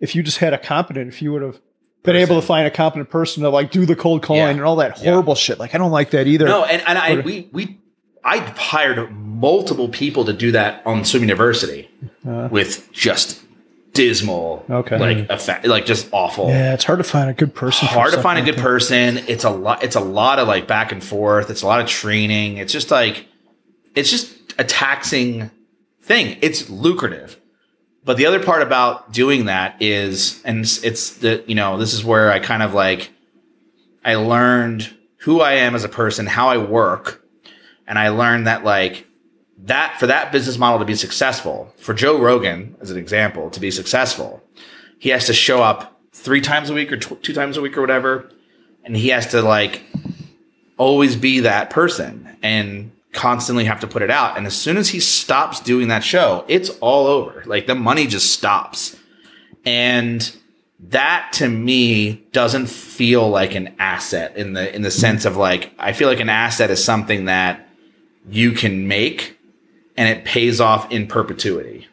If you just had a competent, if you would have been able to find a competent person to like do the cold calling Yeah. and all that Yeah. horrible shit, like I don't like that either. No, and, and I we we I hired multiple people to do that on Swim University Uh. with just dismal, Okay. like effect, like just awful. Yeah, it's hard to find a good person. Hard to find a good person. It's a lot. It's a lot of like back and forth. It's a lot of training. It's just like, it's just a taxing thing. It's lucrative, but the other part about doing that is, and it's, the you know this is where I kind of like, I learned who I am as a person, how I work, and I learned that like that for that business model to be successful, for Joe Rogan as an example, to be successful, he has to show up three times a week or tw- two times a week or whatever, and he has to like always be that person. And constantly have to put it out. And as soon as he stops doing that show, it's all over. Like the money just stops. And that to me doesn't feel like an asset in the in the sense of like I feel like an asset is something that you can make and it pays off in perpetuity.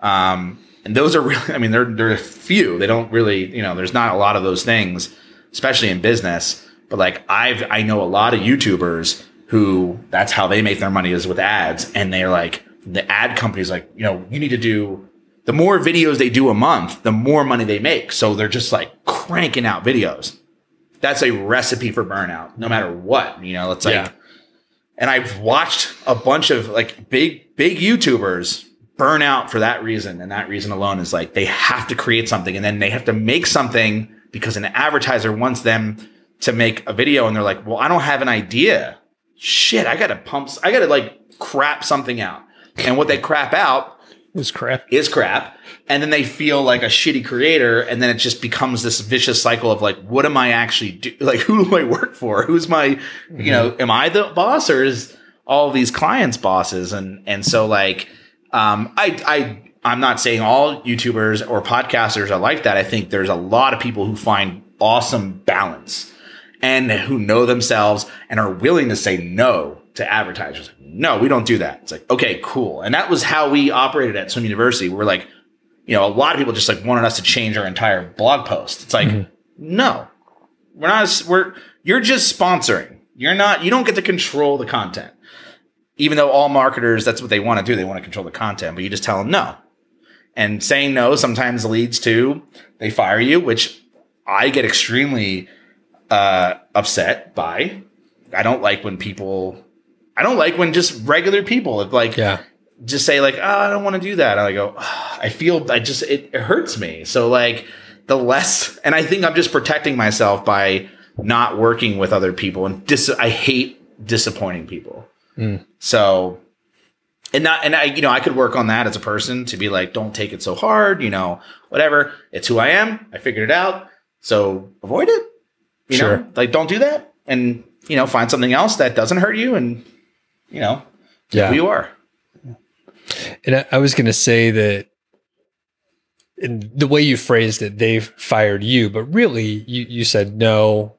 Um, and those are really, [LAUGHS] I mean, they're they're a few. They don't really, you know, there's not a lot of those things, especially in business. But like I've I know a lot of YouTubers who that's how they make their money is with ads, and they're like the ad companies like, you know, you need to do the more videos they do a month, the more money they make. So they're just like cranking out videos. That's a recipe for burnout, no matter what. You know, it's like, Yeah. and I've watched a bunch of like big, big YouTubers burn out for that reason. And that reason alone is like they have to create something and then they have to make something because an advertiser wants them to make a video and they're like, well, I don't have an idea. Shit, I gotta pump, I gotta like crap something out. And what they crap out is crap. is crap. And then they feel like a shitty creator and then it just becomes this vicious cycle of like what am i actually do [LAUGHS] like who do i work for? Who's my you know am i the boss or is all these clients bosses? And and so like um i i i'm not saying all youtubers or podcasters are like that. I think there's a lot of people who find awesome balance and who know themselves and are willing to say no to advertisers. Like, no, we don't do that. It's like, okay, cool. And that was how we operated at Swim University. We're like, you know, a lot of people just like wanted us to change our entire blog post. It's like, mm-hmm. no, we're not, we're, you're just sponsoring. You're not, you don't get to control the content. Even though all marketers, that's what they want to do. They want to control the content, but you just tell them no. And saying no sometimes leads to they fire you, which I get extremely uh, upset by. I don't like when people. I don't like when just regular people if like Yeah. just say like oh, I don't want to do that. And I go "Ah, I feel I just it, it hurts me. So like the less and I think I'm just protecting myself by not working with other people and dis- I hate disappointing people. So and not and I you know I could work on that as a person to be like don't take it so hard, you know, whatever. It's who I am. I figured it out. So avoid it. You Sure. know, like don't do that and you know find something else that doesn't hurt you and you know Yeah. who you are. And I, I was going to say that in the way you phrased it, they've fired you, but really you, you said, no,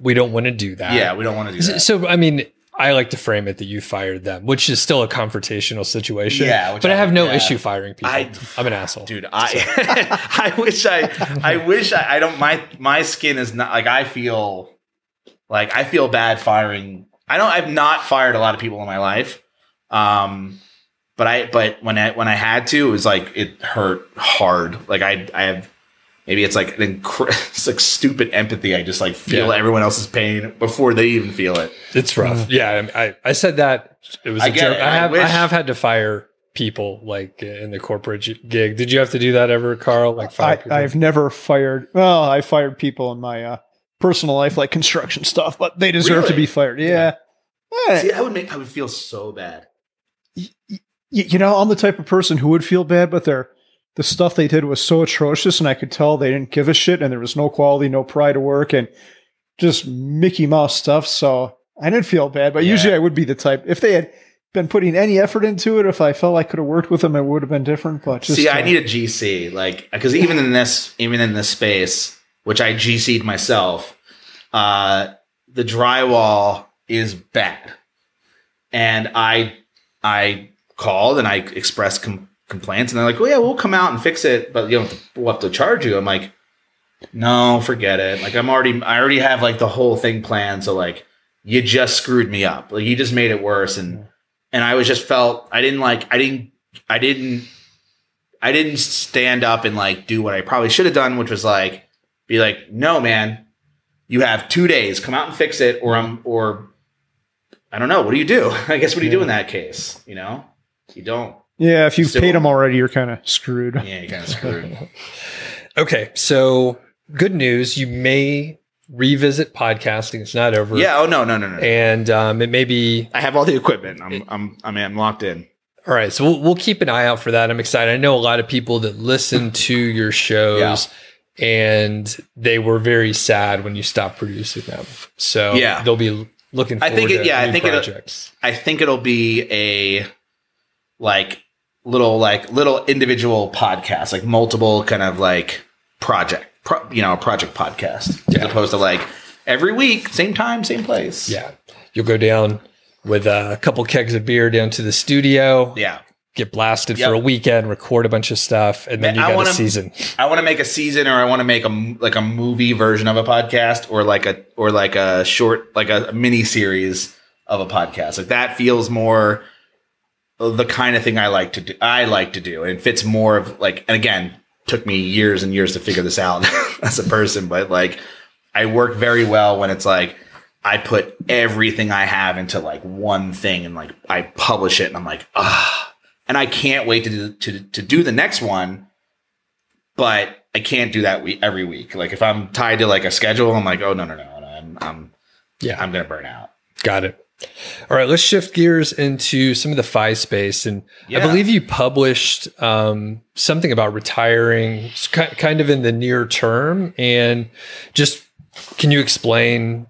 we don't want to do that. Yeah, we don't want to do that. So, I mean, I like to frame it that you fired them, which is still a confrontational situation. Yeah, which But I, I- have no yeah. issue firing people. I, am an asshole. dude i [LAUGHS] i wish i i wish I, I don't my my skin is not like i feel like i feel bad firing i don't i've not fired a lot of people in my life um but i but when i when i had to it was like it hurt hard like i i have maybe it's like an incre- [LAUGHS] it's like stupid empathy i just like feel Yeah. everyone else's pain before they even feel it It's rough. Yeah, I, I, I said that. It was a I get joke. it. I I have I wish- have had to fire people like in the corporate gig. Did you have to do that ever, Carl? Like fire I, people? I've never fired. Well, I fired people in my uh, personal life, like construction stuff, but they deserve to be fired. Yeah. Eh, see i would make i would feel so bad y- you know, I'm the type of person who would feel bad, but they're the stuff they did was so atrocious, and I could tell they didn't give a shit, and there was no quality, no pride of work, and just Mickey Mouse stuff. So I didn't feel bad, but Yeah. usually I would be the type if they had been putting any effort into it. If I felt I could have worked with them, it would have been different. But just See, I uh, need a GC, like because even in this, even in this space, which I GC'd myself, uh, the drywall is bad, and I I called and I expressed com- complaints, and they're like, "Well, yeah, we'll come out and fix it, but you know, we'll have to charge you." I'm like, "No, forget it. Like, I'm already, I already have like the whole thing planned, so like, you just screwed me up. Like, you just made it worse, and and I was just felt I didn't like, I didn't, I didn't." I didn't stand up and like do what I probably should have done, which was like be like, no, man, you have two days, come out and fix it, or I'm or I don't know, what do you do? [LAUGHS] I guess what do you do in that case? You know? You don't. Yeah, if you've Still- paid them already, you're kind of screwed. Yeah, you kind of screwed. okay, so good news. You may revisit podcasting. It's not over. yeah, oh no, no, no, no. And um, it may be I have all the equipment. I'm I'm I mean I'm locked in. All right, so we'll, we'll keep an eye out for that. I'm excited. I know a lot of people that listen [LAUGHS] to your shows, and they were very sad when you stopped producing them. So Yeah. they'll be looking I think it- to yeah, I new think it'll- I think it'll be a like little like little individual podcast, like multiple kind of like project, pro, you know, project podcast, Yeah. as opposed to like every week, same time, same place. yeah. You'll go down with a couple kegs of beer down to the studio, yeah. get blasted Yep. for a weekend, record a bunch of stuff, and then Man, you got wanna- a season. I want to make a season, or I want to make a like a movie version of a podcast, or like a or like a short like a, mini series of a podcast. Like that feels more the kind of thing I like to do. I like to do, and it fits more of like. And again, took me years and years to figure this out [LAUGHS] as a person, but like I work very well when it's like I put everything I have into like one thing, and like I publish it, and I'm like ah, and I can't wait to do, to to do the next one but I can't do that week every week. Like if I'm tied to like a schedule, I'm like, oh no no no, no I'm I'm Yeah. I'm gonna burn out. Got it. All right, let's shift gears into some of the FI space, and I believe you published um, something about retiring, kind of in the near term. And just can you explain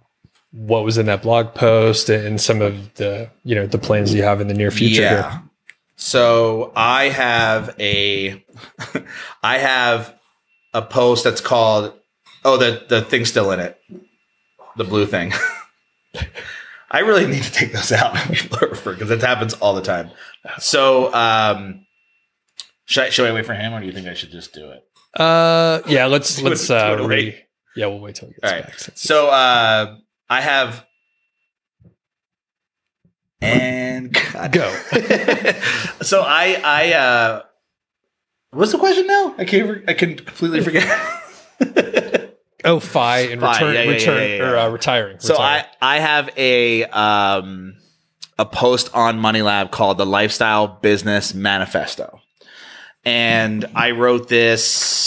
what was in that blog post and some of the you know the plans you have in the near future? Here? So I have a [LAUGHS] I have a post that's called oh the the thing's still in it. The blue thing. [LAUGHS] I really need to take those out [LAUGHS] because it happens all the time. So um should I, should I wait for him or do you think I should just do it? Uh, yeah. Let's [LAUGHS] Do let's uh, it re- yeah, we'll wait till he gets All right. back. So uh, I have and Go. [LAUGHS] so I I uh, what's the question now? I can't I can completely forget. Oh, FI and FI, return, yeah, yeah, return yeah, or uh, retiring. so retiring. I I have a um a post on Money Lab called the Lifestyle Business Manifesto, and I wrote this.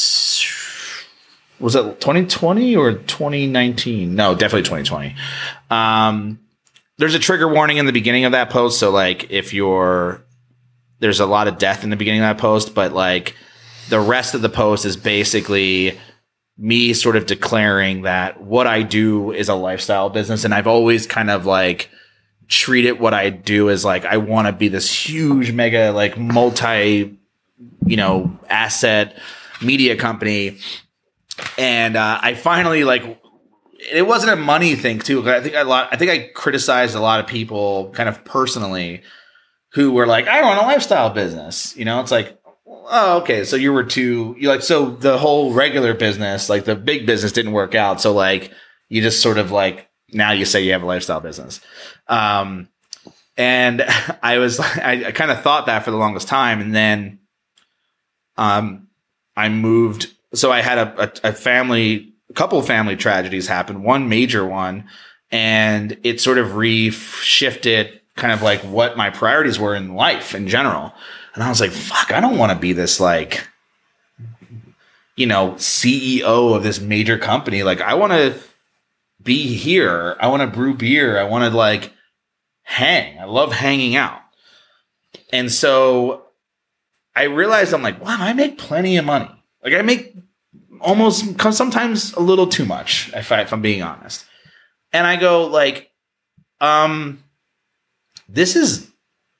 Was it 2020 or 2019? No, definitely 2020. Um, there's a trigger warning in the beginning of that post, so like if you're there's a lot of death in the beginning of that post, but like the rest of the post is basically me sort of declaring that what I do is a lifestyle business. And I've always kind of like treated what I do as like, I want to be this huge, mega, like multi, you know, asset media company. And uh, I finally like, it wasn't a money thing too. I think I lot, I think I criticized a lot of people kind of personally who were like, I run a lifestyle business. You know, it's like, oh, okay. So you were too, you like, so the whole regular business, like the big business didn't work out. So like, you just sort of like, now you say you have a lifestyle business. Um, and [LAUGHS] I was, [LAUGHS] I, I kind of thought that for the longest time. And then, um, I moved. So I had a, a, a family, a couple family tragedies happen, one major one, and it sort of re-shifted kind of like what my priorities were in life in general. And I was like, fuck, I don't want to be this like, you know, CEO of this major company. Like, I want to be here. I want to brew beer. I want to like hang. I love hanging out. And so I realized I'm like, wow, I make plenty of money. Like, I make almost sometimes a little too much, if, I, if I'm being honest. And I go, like, um, this is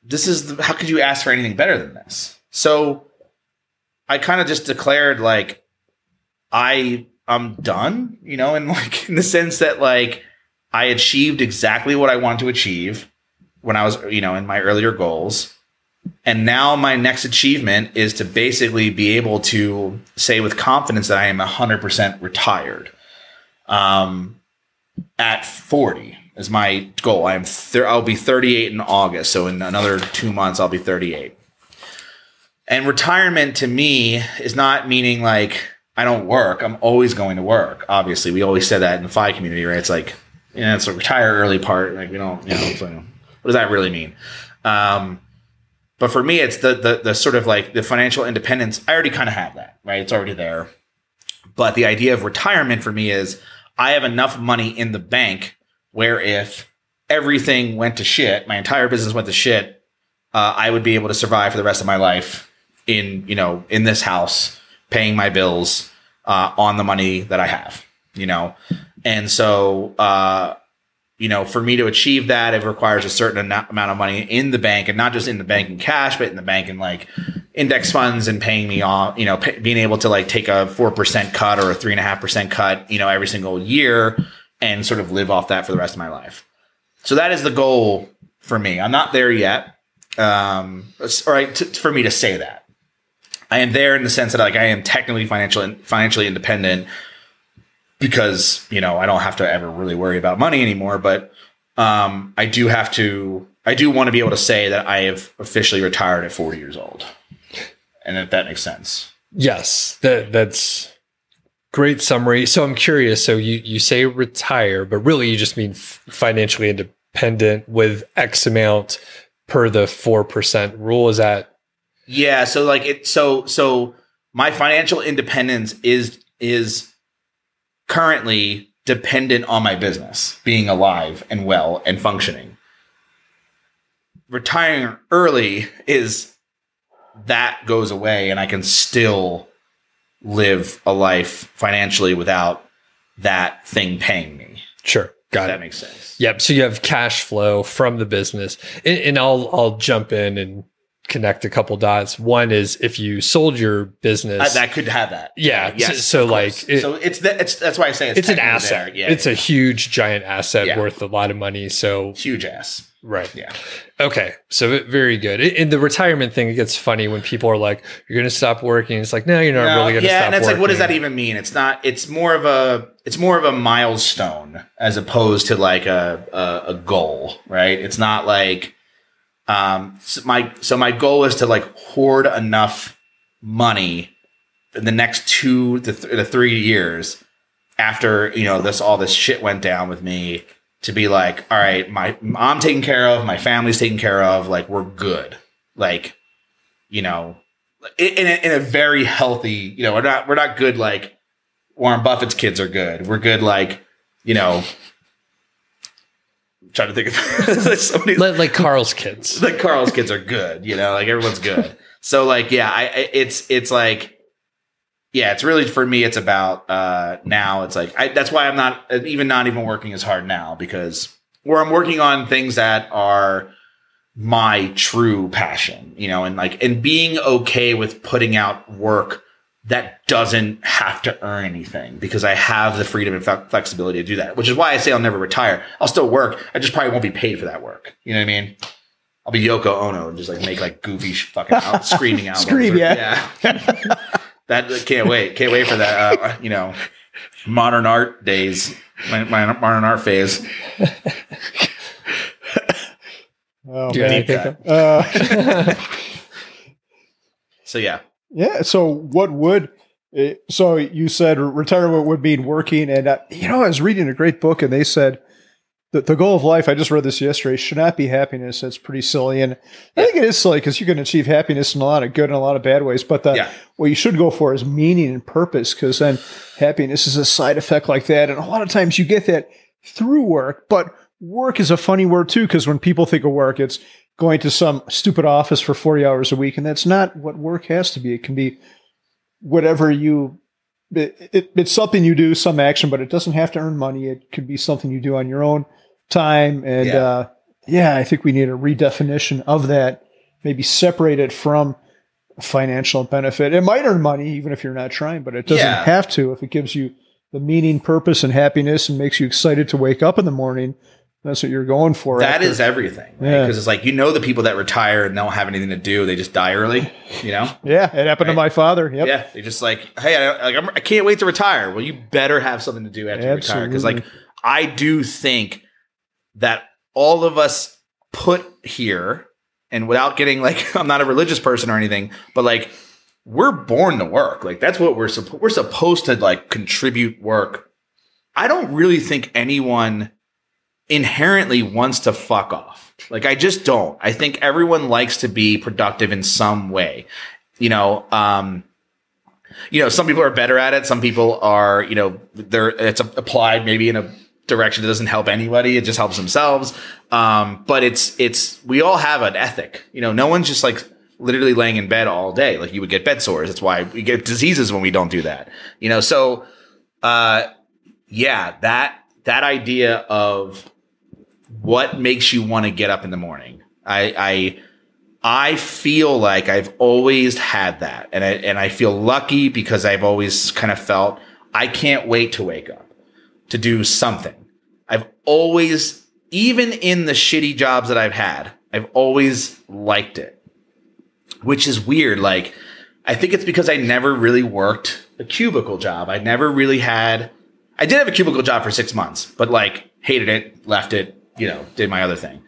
this is the, how could you ask for anything better than this? So i kind of just declared like i i'm done you know and [LAUGHS] like in the sense that like i achieved exactly what i wanted to achieve when i was you know in my earlier goals. And now my next achievement is to basically be able to say with confidence that i am 100% retired um at 40 is my goal. I'm thir- I'll be 38 in August, so in another 2 months I'll be 38. And retirement to me is not meaning like I don't work. I'm always going to work. Obviously, we always said that in the FI community, right? It's like, you know, it's a retire early part. Like we don't, you know, what does that really mean? Um, but for me, it's the, the the sort of like the financial independence. I already kind of have that, right? It's already there. But the idea of retirement for me is I have enough money in the bank where if everything went to shit, my entire business went to shit, uh, I would be able to survive for the rest of my life in you know in this house, paying my bills uh, on the money that I have, you know, and so uh, you know, for me to achieve that, it requires a certain amount of money in the bank, and not just in the bank in cash, but in the bank in like index funds and paying me off. You know, being able to like take a four percent cut or a three and a half percent cut, you know, every single year, and sort of live off that for the rest of my life. So that is the goal for me. I'm not there yet, um, or I, t- for me to say that. I am there in the sense that like I am technically financially financially independent because you know I don't have to ever really worry about money anymore. But um, I do have to. I do want to be able to say that I have officially retired at 40 years old, and if that makes sense. Yes, that that's great summary. So I'm curious. So you you say retire, but really you just mean financially independent with X amount per the four percent rule. Is that? Yeah. So like it. So so my financial independence is is currently dependent on my business being alive and well and functioning. Retiring early is that goes away and I can still live a life financially without that thing paying me. Sure. Got that it. makes sense. Yep. So you have cash flow from the business, and, and I'll I'll jump in and connect a couple dots. One is if you sold your business, Uh, that could have that. Yeah, Yes. so- so, like, it- so it's that. It's that's why I say it's, it's an asset. there. Yeah, it's a huge, giant asset Yeah. worth a lot of money. So huge ass. Right. Yeah. Okay. So very good. In the retirement thing, it gets funny when people are like, "You're going to stop working." It's like, no, you're not No, really going to stop. yeah, stop. and it's like, what does that even mean? It's not. It's more of a. It's more of a milestone as opposed to like a a, a goal, right? It's not like. Um. So my so my goal is to like hoard enough money in the next two to, th- to three years after you know this all this shit went down with me to be like, all right, my I'm taken care of, my family's taken care of, like we're good, like you know in in a, in a very healthy, you know, we're not we're not good like Warren Buffett's kids are good. We're good like, you know, I'm trying to think of [LAUGHS] somebody like, like Carl's kids? [LAUGHS] like Carl's kids are good, you know, like everyone's good. So like yeah, I- it's it's like yeah, it's really for me it's about uh now it's like I that's why I'm not even not even working as hard now because where I'm working on things that are my true passion, you know, and like and being okay with putting out work that doesn't have to earn anything because I have the freedom and fle- flexibility to do that, which is why I say I'll never retire. I'll still work. I just probably won't be paid for that work. You know what I mean? I'll be Yoko Ono and just like make like goofy fucking out, screaming out. [LAUGHS] Scream, yeah. yeah. [LAUGHS] that can't wait. Can't wait for that. Uh, you know, modern art days, my, my modern art phase. Oh, man. think. Uh, [LAUGHS] So yeah, yeah. So what would? eh, So you said retirement would mean working, and uh, you know I was reading a great book, and they said that the goal of life. I just read this yesterday. Should not be happiness. That's pretty silly, and I think it is silly because you can achieve happiness in a lot of good and a lot of bad ways. But the, Yeah. what you should go for is meaning and purpose, because then happiness is a side effect like that, and a lot of times you get that through work, but work is a funny word too because when people think of work it's going to some stupid office for 40 hours a week and that's not what work has to be it can be whatever you it, it, it's something you do some action but it doesn't have to earn money it could be something you do on your own time and Yeah. uh, yeah i think we need a redefinition of that maybe separate it from financial benefit it might earn money even if you're not trying but it doesn't Yeah. have to if it gives you the meaning purpose and happiness and makes you excited to wake up in the morning that's what you're going for that after- is everything. Because Yeah. it's like you know the people that retire and don't have anything to do, they just die early. You know. yeah it happened to my father yep Yeah, they just like, hey, I, like, I'm, I can't wait to retire. Well, you better have something to do after you retire because, like, I do think that all of us put here, and without getting like, [LAUGHS] I'm not a religious person or anything, but like, we're born to work. Like, that's what we're supposed. We're supposed to like contribute work. I don't really think anyone inherently wants to fuck off. Like, I just don't. I think everyone likes to be productive in some way. You know, um, you know, some people are better at it. Some people are, you know, they're it's applied maybe in a direction that doesn't help anybody. It just helps themselves. Um, but it's it's we all have an ethic. You know, no one's just like literally laying in bed all day. Like you would get bed sores. That's why we get diseases when we don't do that. You know, so uh, yeah, that that idea of what makes you want to get up in the morning. I I I feel like I've always had that, and I and I feel lucky because I've always kind of felt I can't wait to wake up to do something. I've always, even in the shitty jobs that I've had, I've always liked it, which is weird. Like, I think it's because I never really worked a cubicle job. I never really had, I did have a cubicle job for six months, but like hated it, left it, you know, did my other thing.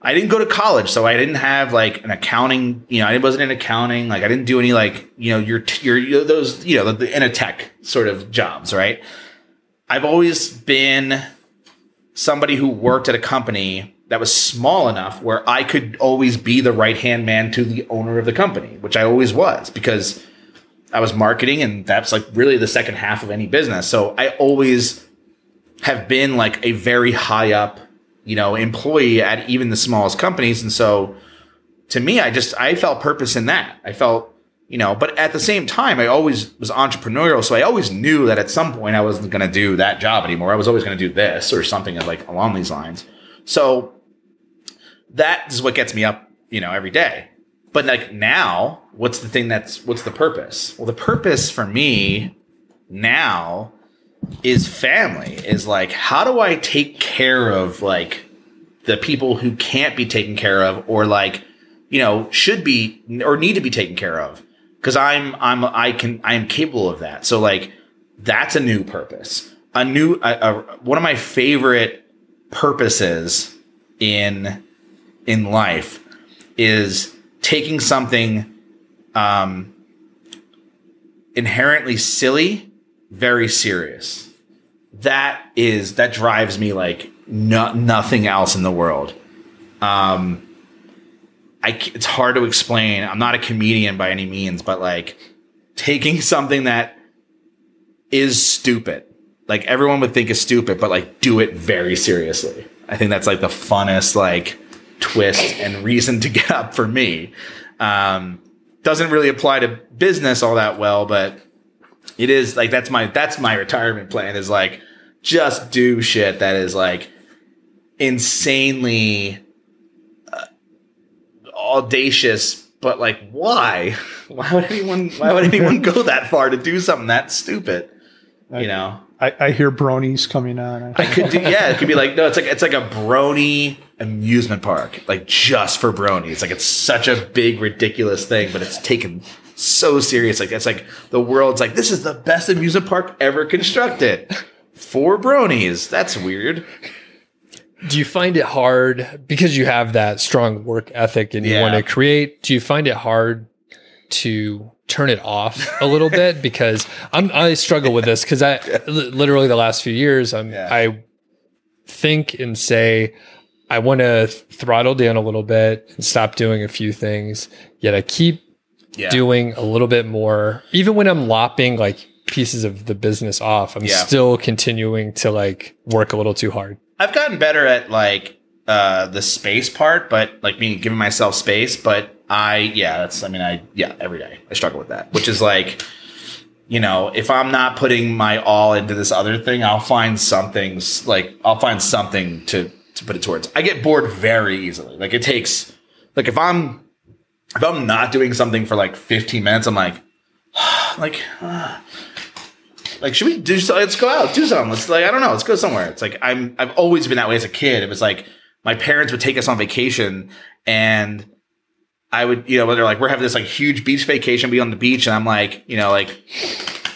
I didn't go to college, so I didn't have like an accounting. You know, I wasn't in accounting. Like I didn't do any like you know your your those you know the, in a tech sort of jobs, right? I've always been somebody who worked at a company that was small enough where I could always be the right hand man to the owner of the company, which I always was because I was marketing and that's like really the second half of any business. So I always have been like a very high up, you know, employee at even the smallest companies. And so to me, I just, I felt purpose in that. I felt you know, but at the same time, I always was entrepreneurial. So I always knew that at some point I wasn't going to do that job anymore. I was always going to do this or something like along these lines. So that is what gets me up, you know, every day. But like now, what's the thing that's, what's the purpose? Well, the purpose for me now is family, is like, how do I take care of like the people who can't be taken care of or like, you know, should be or need to be taken care of? Because I'm I'm I can I am capable of that. So like that's a new purpose. A new a, a, one of my favorite purposes in in life is taking something um, inherently silly very serious. That is that drives me like no, nothing else in the world. Um, I, it's hard to explain. I'm not a comedian by any means, but like taking [LAUGHS] something that is stupid, like everyone would think is stupid, but like do it very seriously. I think that's like the funnest like twist and reason to [LAUGHS] get up for me. Um, doesn't really apply to business all that well, but it is like that's my that's my retirement plan is like just do shit that is like insanely audacious, but like, why? [LAUGHS] Why would anyone? Why would anyone go that far to do something that stupid? You know. I, I hear bronies coming on. I could do yeah. It could be like no. It's like it's like a brony amusement park, like just for bronies. Like it's such a big ridiculous thing, but it's taken so serious. Like it's like the world's like this is the best amusement park ever constructed for bronies. That's weird do you find it hard because you have that strong work ethic and you want to create? Do you find it hard to turn it off a little bit? [LAUGHS] Because I'm, I struggle with this because I literally the last few years, I'm, yeah. I think and say, I want to throttle down a little bit and stop doing a few things. Yet I keep yeah. doing a little bit more, even when I'm lopping like pieces of the business off. I'm still continuing to like work a little too hard. I've gotten better at like uh, the space part, but like being giving myself space. But I, yeah, that's. I mean, I yeah, every day I struggle with that, which is like, you know, if I'm not putting my all into this other thing, I'll find something like I'll find something to to put it towards. I get bored very easily. Like it takes like if I'm if I'm not doing something for like 15 minutes, I'm like, [SIGHS] like. Uh, like, should we do? So, let's go out, do something. Let's like, I don't know. Let's go somewhere. It's like I'm. I've always been that way as a kid. It was like my parents would take us on vacation, and I would, you know, they're like, we're having this like huge beach vacation, be on the beach, and I'm like, you know, like,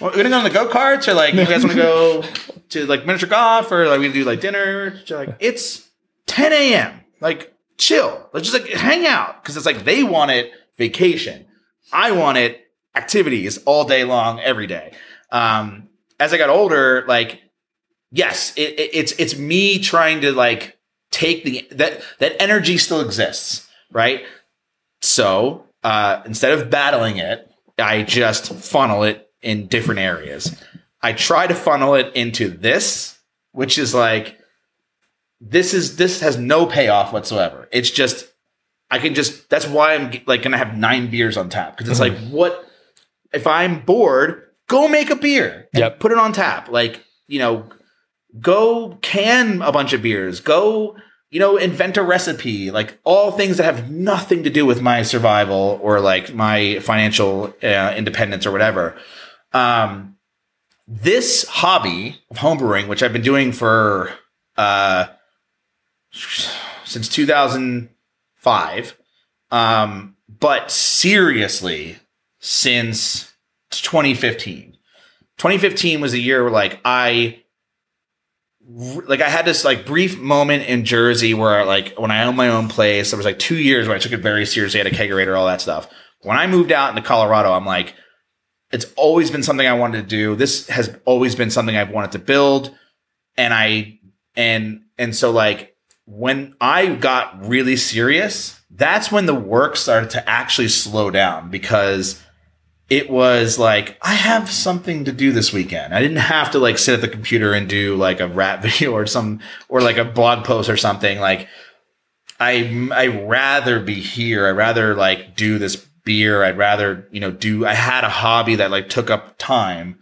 we're gonna go on the go karts, or like, you guys want to go to like miniature golf, or like we do like dinner. like, it's 10 a.m. Like, chill. Let's just like hang out because it's like they want it vacation. I want it activities all day long, every day. Um, as I got older, like yes, it, it, it's it's me trying to like take the that that energy still exists, right? So uh, instead of battling it, I just funnel it in different areas. I try to funnel it into this, which is like this is this has no payoff whatsoever. It's just I can just that's why I'm like gonna have nine beers on tap because it's mm-hmm. like what if I'm bored go make a beer. Yep. Put it on tap. Like, you know, go can a bunch of beers. Go, you know, invent a recipe, like all things that have nothing to do with my survival or like my financial uh, independence or whatever. Um, this hobby of homebrewing, which I've been doing for uh, since 2005, um, but seriously since 2015. 2015 was a year where like I like I had this like brief moment in Jersey where like when I owned my own place, there was like two years where I took it very seriously. Had a kegerator, all that stuff. When I moved out into Colorado, I'm like, it's always been something I wanted to do. This has always been something I've wanted to build. And I and and so like when I got really serious, that's when the work started to actually slow down because it was like I have something to do this weekend. I didn't have to like sit at the computer and do like a rap [LAUGHS] video or some or like a blog post or something. Like I I rather be here. I'd rather like do this beer. I'd rather, you know, do I had a hobby that like took up time.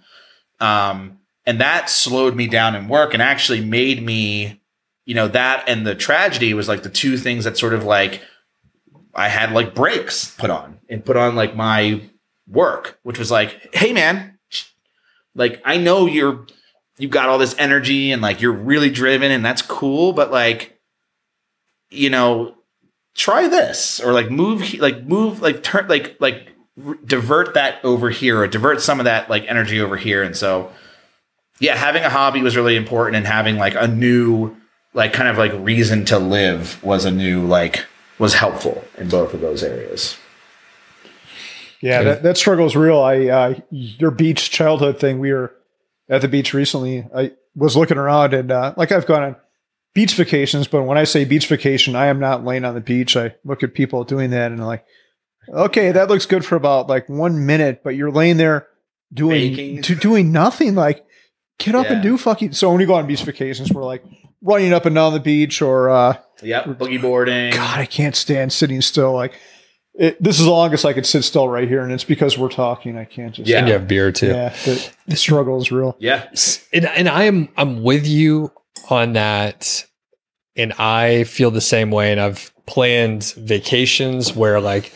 Um and that slowed me down in work and actually made me, you know, that and the tragedy was like the two things that sort of like I had like brakes put on and put on like my work, which was like, hey man, like I know you're you've got all this energy and like you're really driven and that's cool, but like, you know, try this or like move like move like turn like like divert that over here or divert some of that like energy over here. And so yeah having a hobby was really important and having like a new like kind of like reason to live was a new like was helpful in both of those areas Yeah, that, that struggle is real. I uh, your beach childhood thing. We were at the beach recently. I was looking around and uh, like I've gone on beach vacations, but when I say beach vacation, I am not laying on the beach. I look at people doing that and I'm like, okay, that looks good for about like one minute, but you're laying there doing to doing nothing. Like, get up and do fucking. So when we go on beach vacations, we're like running up and down the beach or. uh yep boogie boarding God, I can't stand sitting still. Like it, this is the longest I could sit still right here, and it's because we're talking. I can't just. Yeah. And you have beer too. yeah. The, the struggle is real. yeah and, and I am I'm with you on that, and I feel the same way. And I've planned vacations where like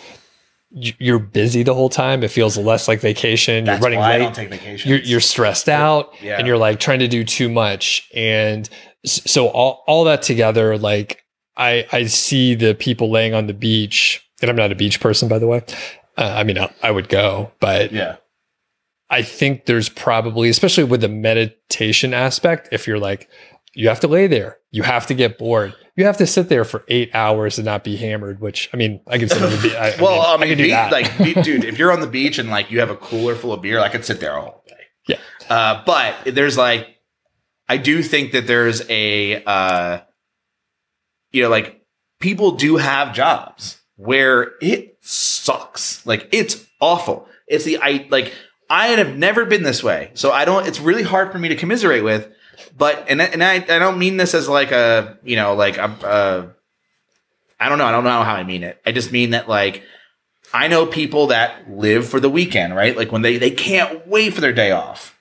you're busy the whole time. It feels less like vacation. that's you're running why I late. don't take vacations you're you're stressed out, Yeah. and you're like trying to do too much. And so all all that together, like I I see the people laying on the beach, and I'm not a beach person, by the way. Uh, I mean, I, I would go, but yeah I think there's probably, especially with the meditation aspect, if you're like, you have to lay there, you have to get bored, you have to sit there for eight hours and not be hammered. Which I mean, I can sit on the beach. I, well, I I, mean, do be- that. like, be- dude, if you're on the beach and like you have a cooler full of beer, I could sit there all day. Yeah. Uh, but there's like, I do think that there's a, uh, you know, like people do have jobs where it sucks. Like it's awful. It's the I like I have never been this way, so I don't. It's really hard for me to commiserate with. But and and I I don't mean this as like a you know like a. a I don't know. I don't know how I mean it. I just mean that like I know people that live for the weekend, right? Like when they they can't wait for their day off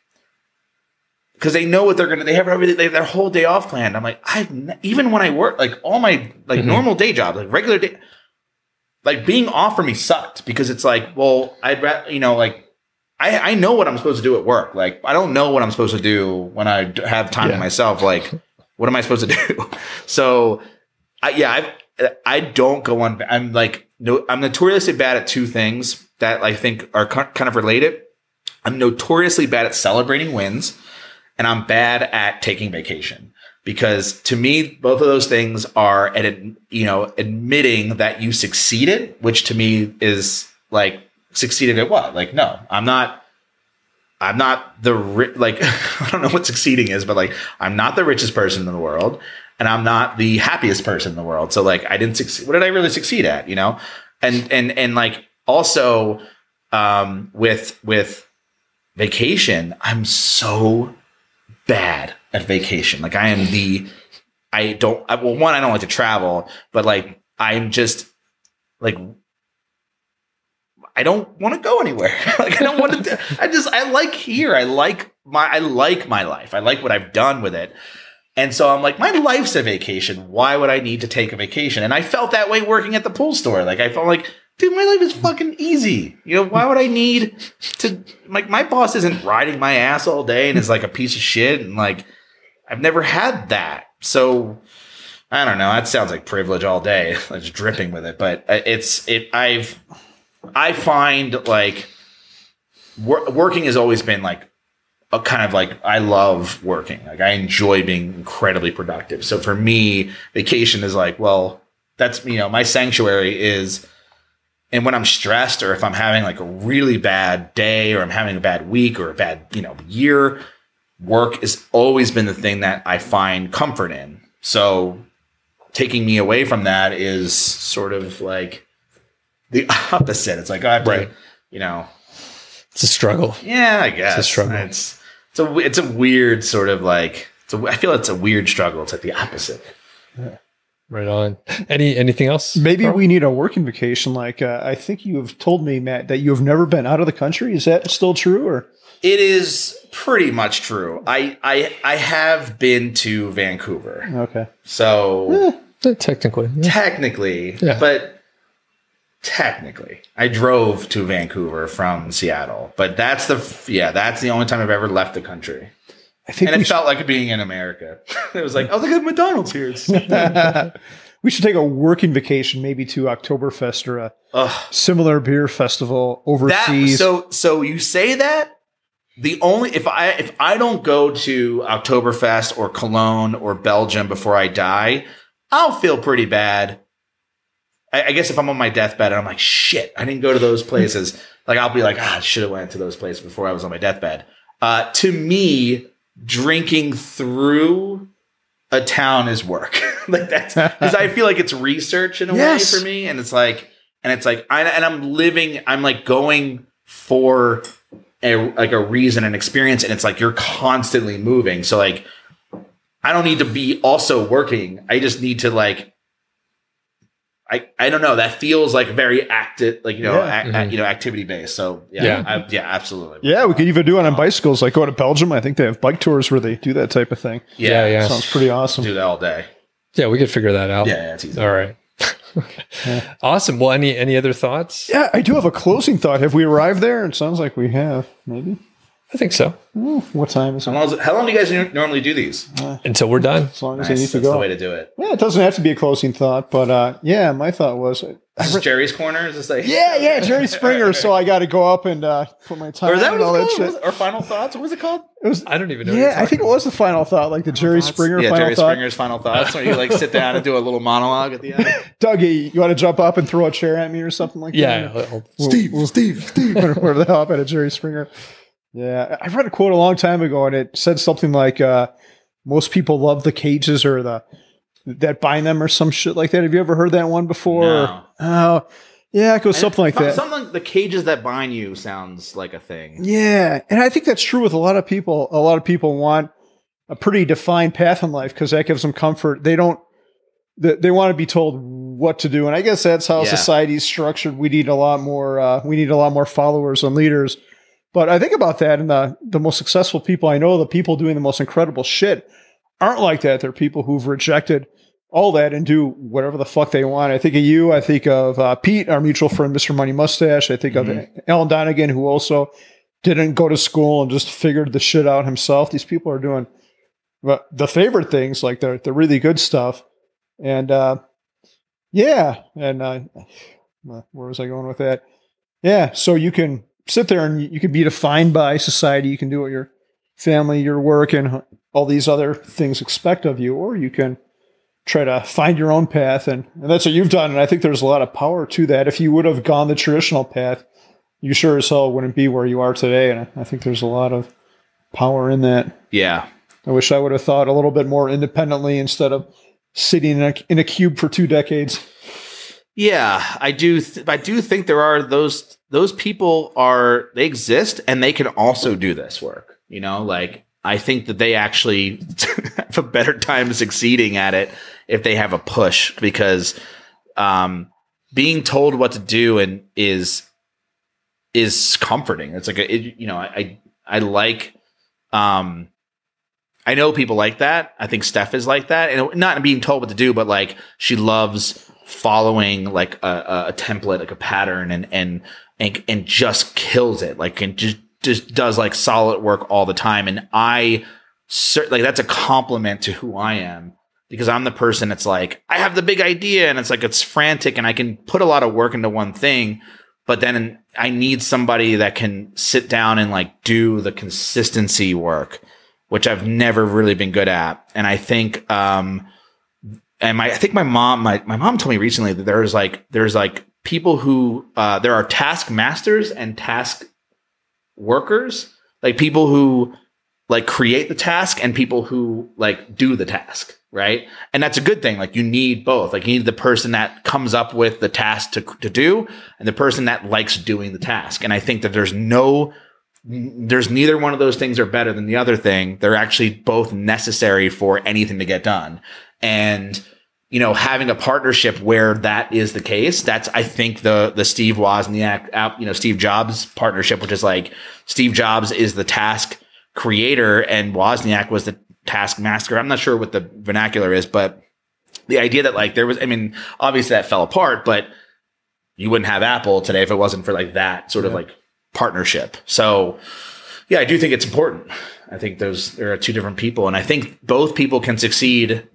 because they know what they're gonna. They have everything. They have their whole day off planned. I'm like, I even when I work like all my like Mhm. normal day jobs, like regular day, like being off for me sucked because it's like, well, I'd rather you know like. I, I know what I'm supposed to do at work. Like, I don't know what I'm supposed to do when I have time Yeah. to myself. Like, what am I supposed to do? [LAUGHS] So, I, yeah, I I don't go on. I'm like no. I'm notoriously bad at two things that I think are ki- kind of related. I'm notoriously bad at celebrating wins, and I'm bad at taking vacation because to me, both of those things are you know admitting that you succeeded, which to me is like succeeded at what? Like, no, I'm not. I'm not the ri- like [LAUGHS] I don't know what succeeding is, but like I'm not the richest person in the world, and I'm not the happiest person in the world. So like I didn't succeed. What did I really succeed at? You know, and and and like also um, with with vacation, I'm so bad at vacation. Like I am the I don't I, well one I don't like to travel, but like I'm just like I don't want to go anywhere. [LAUGHS] like I don't want to. I just I like here. I like my I like my life. I like what I've done with it. And so I'm like, my life's a vacation. Why would I need to take a vacation? And I felt that way working at the pool store. Like I felt like, dude, my life is fucking easy. You know, why would I need to like my boss isn't riding my ass all day and is like a piece of shit and like I've never had that. So I don't know. That sounds like privilege all day, [LAUGHS] just dripping with it. But uh, it's it. I've I find like wor- working has always been like a kind of like I love working. Like I enjoy being incredibly productive. So for me, vacation is like, well, that's you know, my sanctuary is and when I'm stressed or if I'm having like a really bad day or I'm having a bad week or a bad, you know, year, work has always been the thing that I find comfort in. So taking me away from that is sort of like the [LAUGHS] opposite. It's like I have to, you know, It's a struggle. yeah, I guess struggle. It's it's a it's a weird sort of like it's a, I feel it's a weird struggle. It's like the opposite. Right on. Any anything else? Maybe Carl? we need a working vacation. Like uh, I think you have told me, Matt, that you have never been out of the country. Is that still true? Or It is pretty much true. I I I have been to Vancouver, okay, so Eh, technically. yeah. technically, Yeah. but technically, I drove to Vancouver from Seattle. But that's the yeah, that's the only time I've ever left the country, I think and it felt like being in America. [LAUGHS] it was like, oh, look at McDonald's here. It's- [LAUGHS] we should take a working vacation, maybe to Oktoberfest or a Ugh. similar beer festival that overseas. so so you say that the only if I if I don't go to Oktoberfest or Cologne or Belgium before I die, I'll feel pretty bad. I, I guess if I'm on my deathbed and I'm like, shit, I didn't go to those places. [LAUGHS] like I'll be like, ah, I should have went to those places before I was on my deathbed. Uh, to me, drinking through a town is work. [LAUGHS] like that's because I feel like it's research in a Yes. way for me, and it's like, and it's like, I, and I'm living, I'm like going for a like a reason and experience, and it's like you're constantly moving. So like, I don't need to be also working. I just need to like. I, I don't know. That feels like very active, like you know, Yeah. ac- Mhm. you know, activity based. So yeah, Yeah. I, yeah, absolutely. yeah, we could even do it on bicycles. Like go to Belgium. I think they have bike tours where they do that type of thing. Yeah, yeah. Sounds pretty awesome. do that all day. Yeah, we could figure that out. Yeah, yeah, it's easy. All right. [LAUGHS] awesome. Well, any any other thoughts? Yeah, I do have a closing thought. Have we arrived there? It sounds like we have. Maybe. I think so. Ooh, what time is How it? long, is it- how long do you guys n- normally do these? Until we're done. As long as Nice. I need That's to the go. way to do it. Yeah, it doesn't have to be a closing thought, but uh, yeah, my thought was, This is Jerry's corner. Is this like yeah, yeah, Jerry Springer. So I got to go up and uh, put my time Or that and all that it's called? shit. Or final thoughts? What was it called? It was, I don't even know. what yeah, I think it was the final thought, like the Jerry Springer yeah, final Jerry thought. Springer's final thoughts. Where you like sit down and do a little monologue at the end. [LAUGHS] Dougie, you want to jump up and throw a chair at me or something like Yeah. that? I'll- Steve, Steve, Steve, whatever the hell happened to Jerry Springer. Yeah, I read a quote a long time ago, and it said something like, uh, "Most people love the cages or the that bind them or some shit like that." Have you ever heard that one before? No. Oh, yeah, it goes something like that. Something like the cages that bind you sounds like a thing. Yeah, and I think that's true with a lot of people. A lot of people want a pretty defined path in life because that gives them comfort. They don't. They, they want to be told what to do, and I guess that's how Yeah. society's structured. We need a lot more. Uh, we need a lot more followers and leaders. But I think about that, and the the most successful people I know, the people doing the most incredible shit, aren't like that. They're people who've rejected all that and do whatever the fuck they want. I think of you. I think of uh, Pete, our mutual friend, Mr. Money Mustache. I think Mhm. of Alan Donegan, who also didn't go to school and just figured the shit out himself. These people are doing the- the favorite things, like the the really good stuff. And uh, yeah, and uh, where was I going with that? Yeah, so you can sit there and you can be defined by society. You can do what your family, your work, and all these other things expect of you, or you can try to find your own path. And, and that's what you've done. And I think there's a lot of power to that. If you would have gone the traditional path, you sure as hell wouldn't be where you are today. And I, I think there's a lot of power in that. Yeah, I wish I would have thought a little bit more independently instead of sitting in a, in a cube for two decades. Yeah. I do. Th- I do think there are those. Those people are they exist and they can also do this work. You know, like I think that they actually [LAUGHS] have a better time succeeding at it if they have a push because um, being told what to do and is is comforting. It's like a, it, you know I I, I like um I know people like that. I think Steph is like that, and not being told what to do, but like she loves following like a, a template, like a pattern, and and and and just kills it. Like and just just does like solid work all the time. And I certainly like that's a compliment to who I am because I'm the person that's like I have the big idea, and it's like it's frantic, and I can put a lot of work into one thing. But then I need somebody that can sit down and like do the consistency work which I've never really been good at. And I think, um, and my, I think my mom, my, my mom told me recently that there's like, there's like people who, uh, there are task masters and task workers, like people who like create the task and people who like do the task. Right. And that's a good thing. Like you need both. Like you need the person that comes up with the task to, to do and the person that likes doing the task. And I think that there's no there's neither one of those things are better than the other thing. They're actually both necessary for anything to get done. And you know, having a partnership where that is the case, that's I think the the Steve Wozniak, you know, Steve Jobs partnership, which is like Steve Jobs is the task creator and Wozniak was the task master. I'm not sure what the vernacular is, but the idea that like there was, I mean, obviously that fell apart, but you wouldn't have Apple today if it wasn't for like that sort yeah. of like partnership. So, yeah, I do think it's important. I think those there are two different people, and I think both people can succeed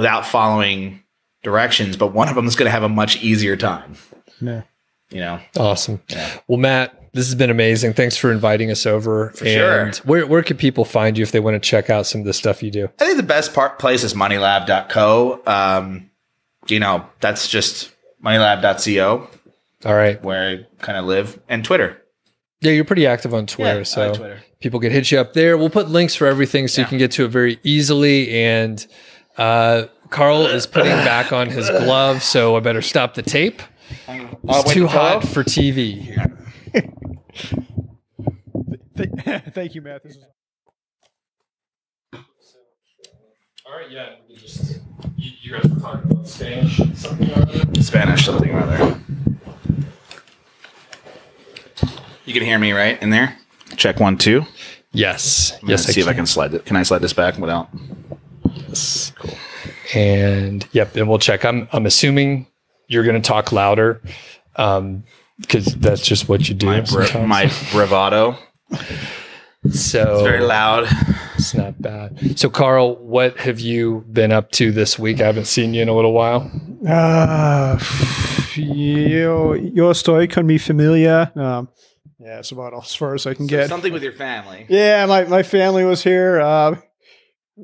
without following directions, but one of them is going to have a much easier time. Yeah. You know. Awesome. Yeah. Well, Matt, this has been amazing. Thanks for inviting us over. For and sure. Where where can people find you if they want to check out some of the stuff you do? I think the best part place is moneylab.co. Um, you know, that's just moneylab.co. All right. Where I kind of live and Twitter. Yeah, you're pretty active on Twitter, yeah, so Twitter. people can hit you up there. We'll put links for everything so yeah. you can get to it very easily. And uh, Carl is putting back on his glove, so I better stop the tape. It's too hot for TV. Thank you, Matt. This is- All right, yeah, just, you, you guys were talking about Spanish something or other. Spanish something or other. You can hear me right in there. Check one, two. Yes. I'm yes. See I if I can slide it. Can I slide this back without? Yes. Cool. And yep, and we'll check. I'm I'm assuming you're going to talk louder, um, because that's just what you do. My, bra- my bravado. So it's very loud. It's not bad. So, Carl, what have you been up to this week? I haven't seen you in a little while. Uh, your, yo estoy con mi familia. Um, yeah, it's about as far as I can so get. Something with your family. Yeah, my, my family was here. Uh,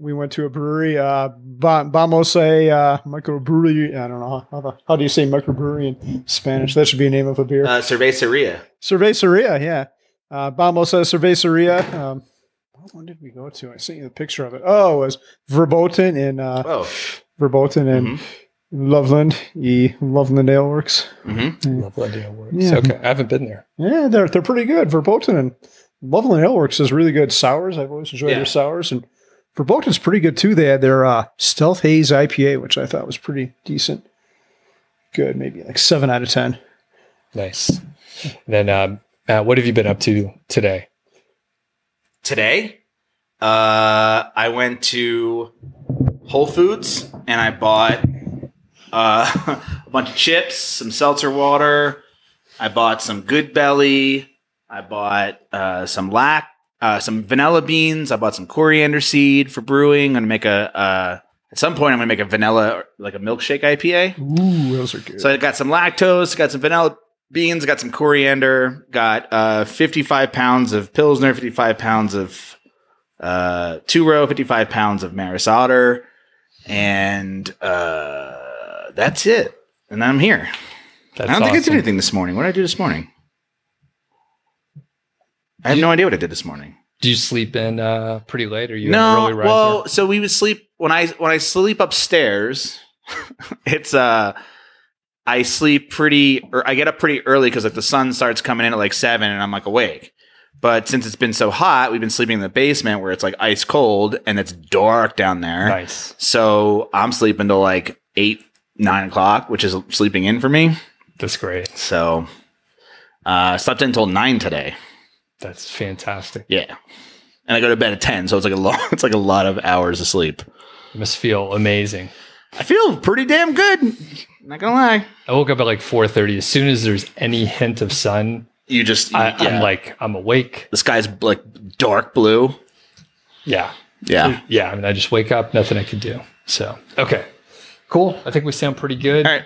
we went to a brewery. Uh, vamos a uh, microbrewery. I don't know how, the, how do you say microbrewery in Spanish. That should be a name of a beer. Uh, cerveceria. Cerveceria. Yeah. Uh, vamos a cerveceria. Um, what one did we go to? I sent you the picture of it. Oh, it was Verboten in uh, oh. Verboten and. Mm-hmm. Loveland, e Loveland Ale Works. Mm-hmm. Loveland Ale Works. Yeah. Okay, I haven't been there. Yeah, they're they're pretty good. Verboten and Loveland Ale Works is really good sours. I've always enjoyed yeah. their sours, and Verboten's pretty good too. They had their uh, Stealth Haze IPA, which I thought was pretty decent. Good, maybe like seven out of ten. Nice. Then, um, Matt, what have you been up to today? Today, uh, I went to Whole Foods and I bought uh, [LAUGHS] a bunch of chips, some seltzer water. I bought some Good Belly. I bought uh, some lac, uh, some vanilla beans. I bought some coriander seed for brewing. I'm gonna make a. Uh, at some point, I'm gonna make a vanilla like a milkshake IPA. Ooh, those are good. So I got some lactose, got some vanilla beans, got some coriander, got uh, 55 pounds of pilsner, 55 pounds of uh, two row, 55 pounds of Maris Otter, and uh, that's it. And I'm here. That's I don't awesome. think I did anything this morning. What did I do this morning? I have no idea what I did this morning. Do you sleep in uh, pretty late, or you no? Well, so we would sleep when I when I sleep upstairs. [LAUGHS] it's uh, I sleep pretty, or I get up pretty early because like the sun starts coming in at like seven, and I'm like awake. But since it's been so hot, we've been sleeping in the basement where it's like ice cold and it's dark down there. Nice. So I'm sleeping till like eight nine o'clock, which is sleeping in for me. That's great. So, uh, slept until nine today. That's fantastic. Yeah. and I go to bed at ten, so it's like a [LAUGHS] long, it's like a lot of hours of sleep. You must feel amazing. I feel pretty damn good. Not gonna lie. I woke up at like 4:30. As soon as there's any hint of sun, You just, I, yeah. I'm like, I'm awake. the sky's like dark blue. Yeah, Yeah. yeah. I mean, I just wake up, nothing I can do. So, okay, cool. I think we sound pretty good. All right.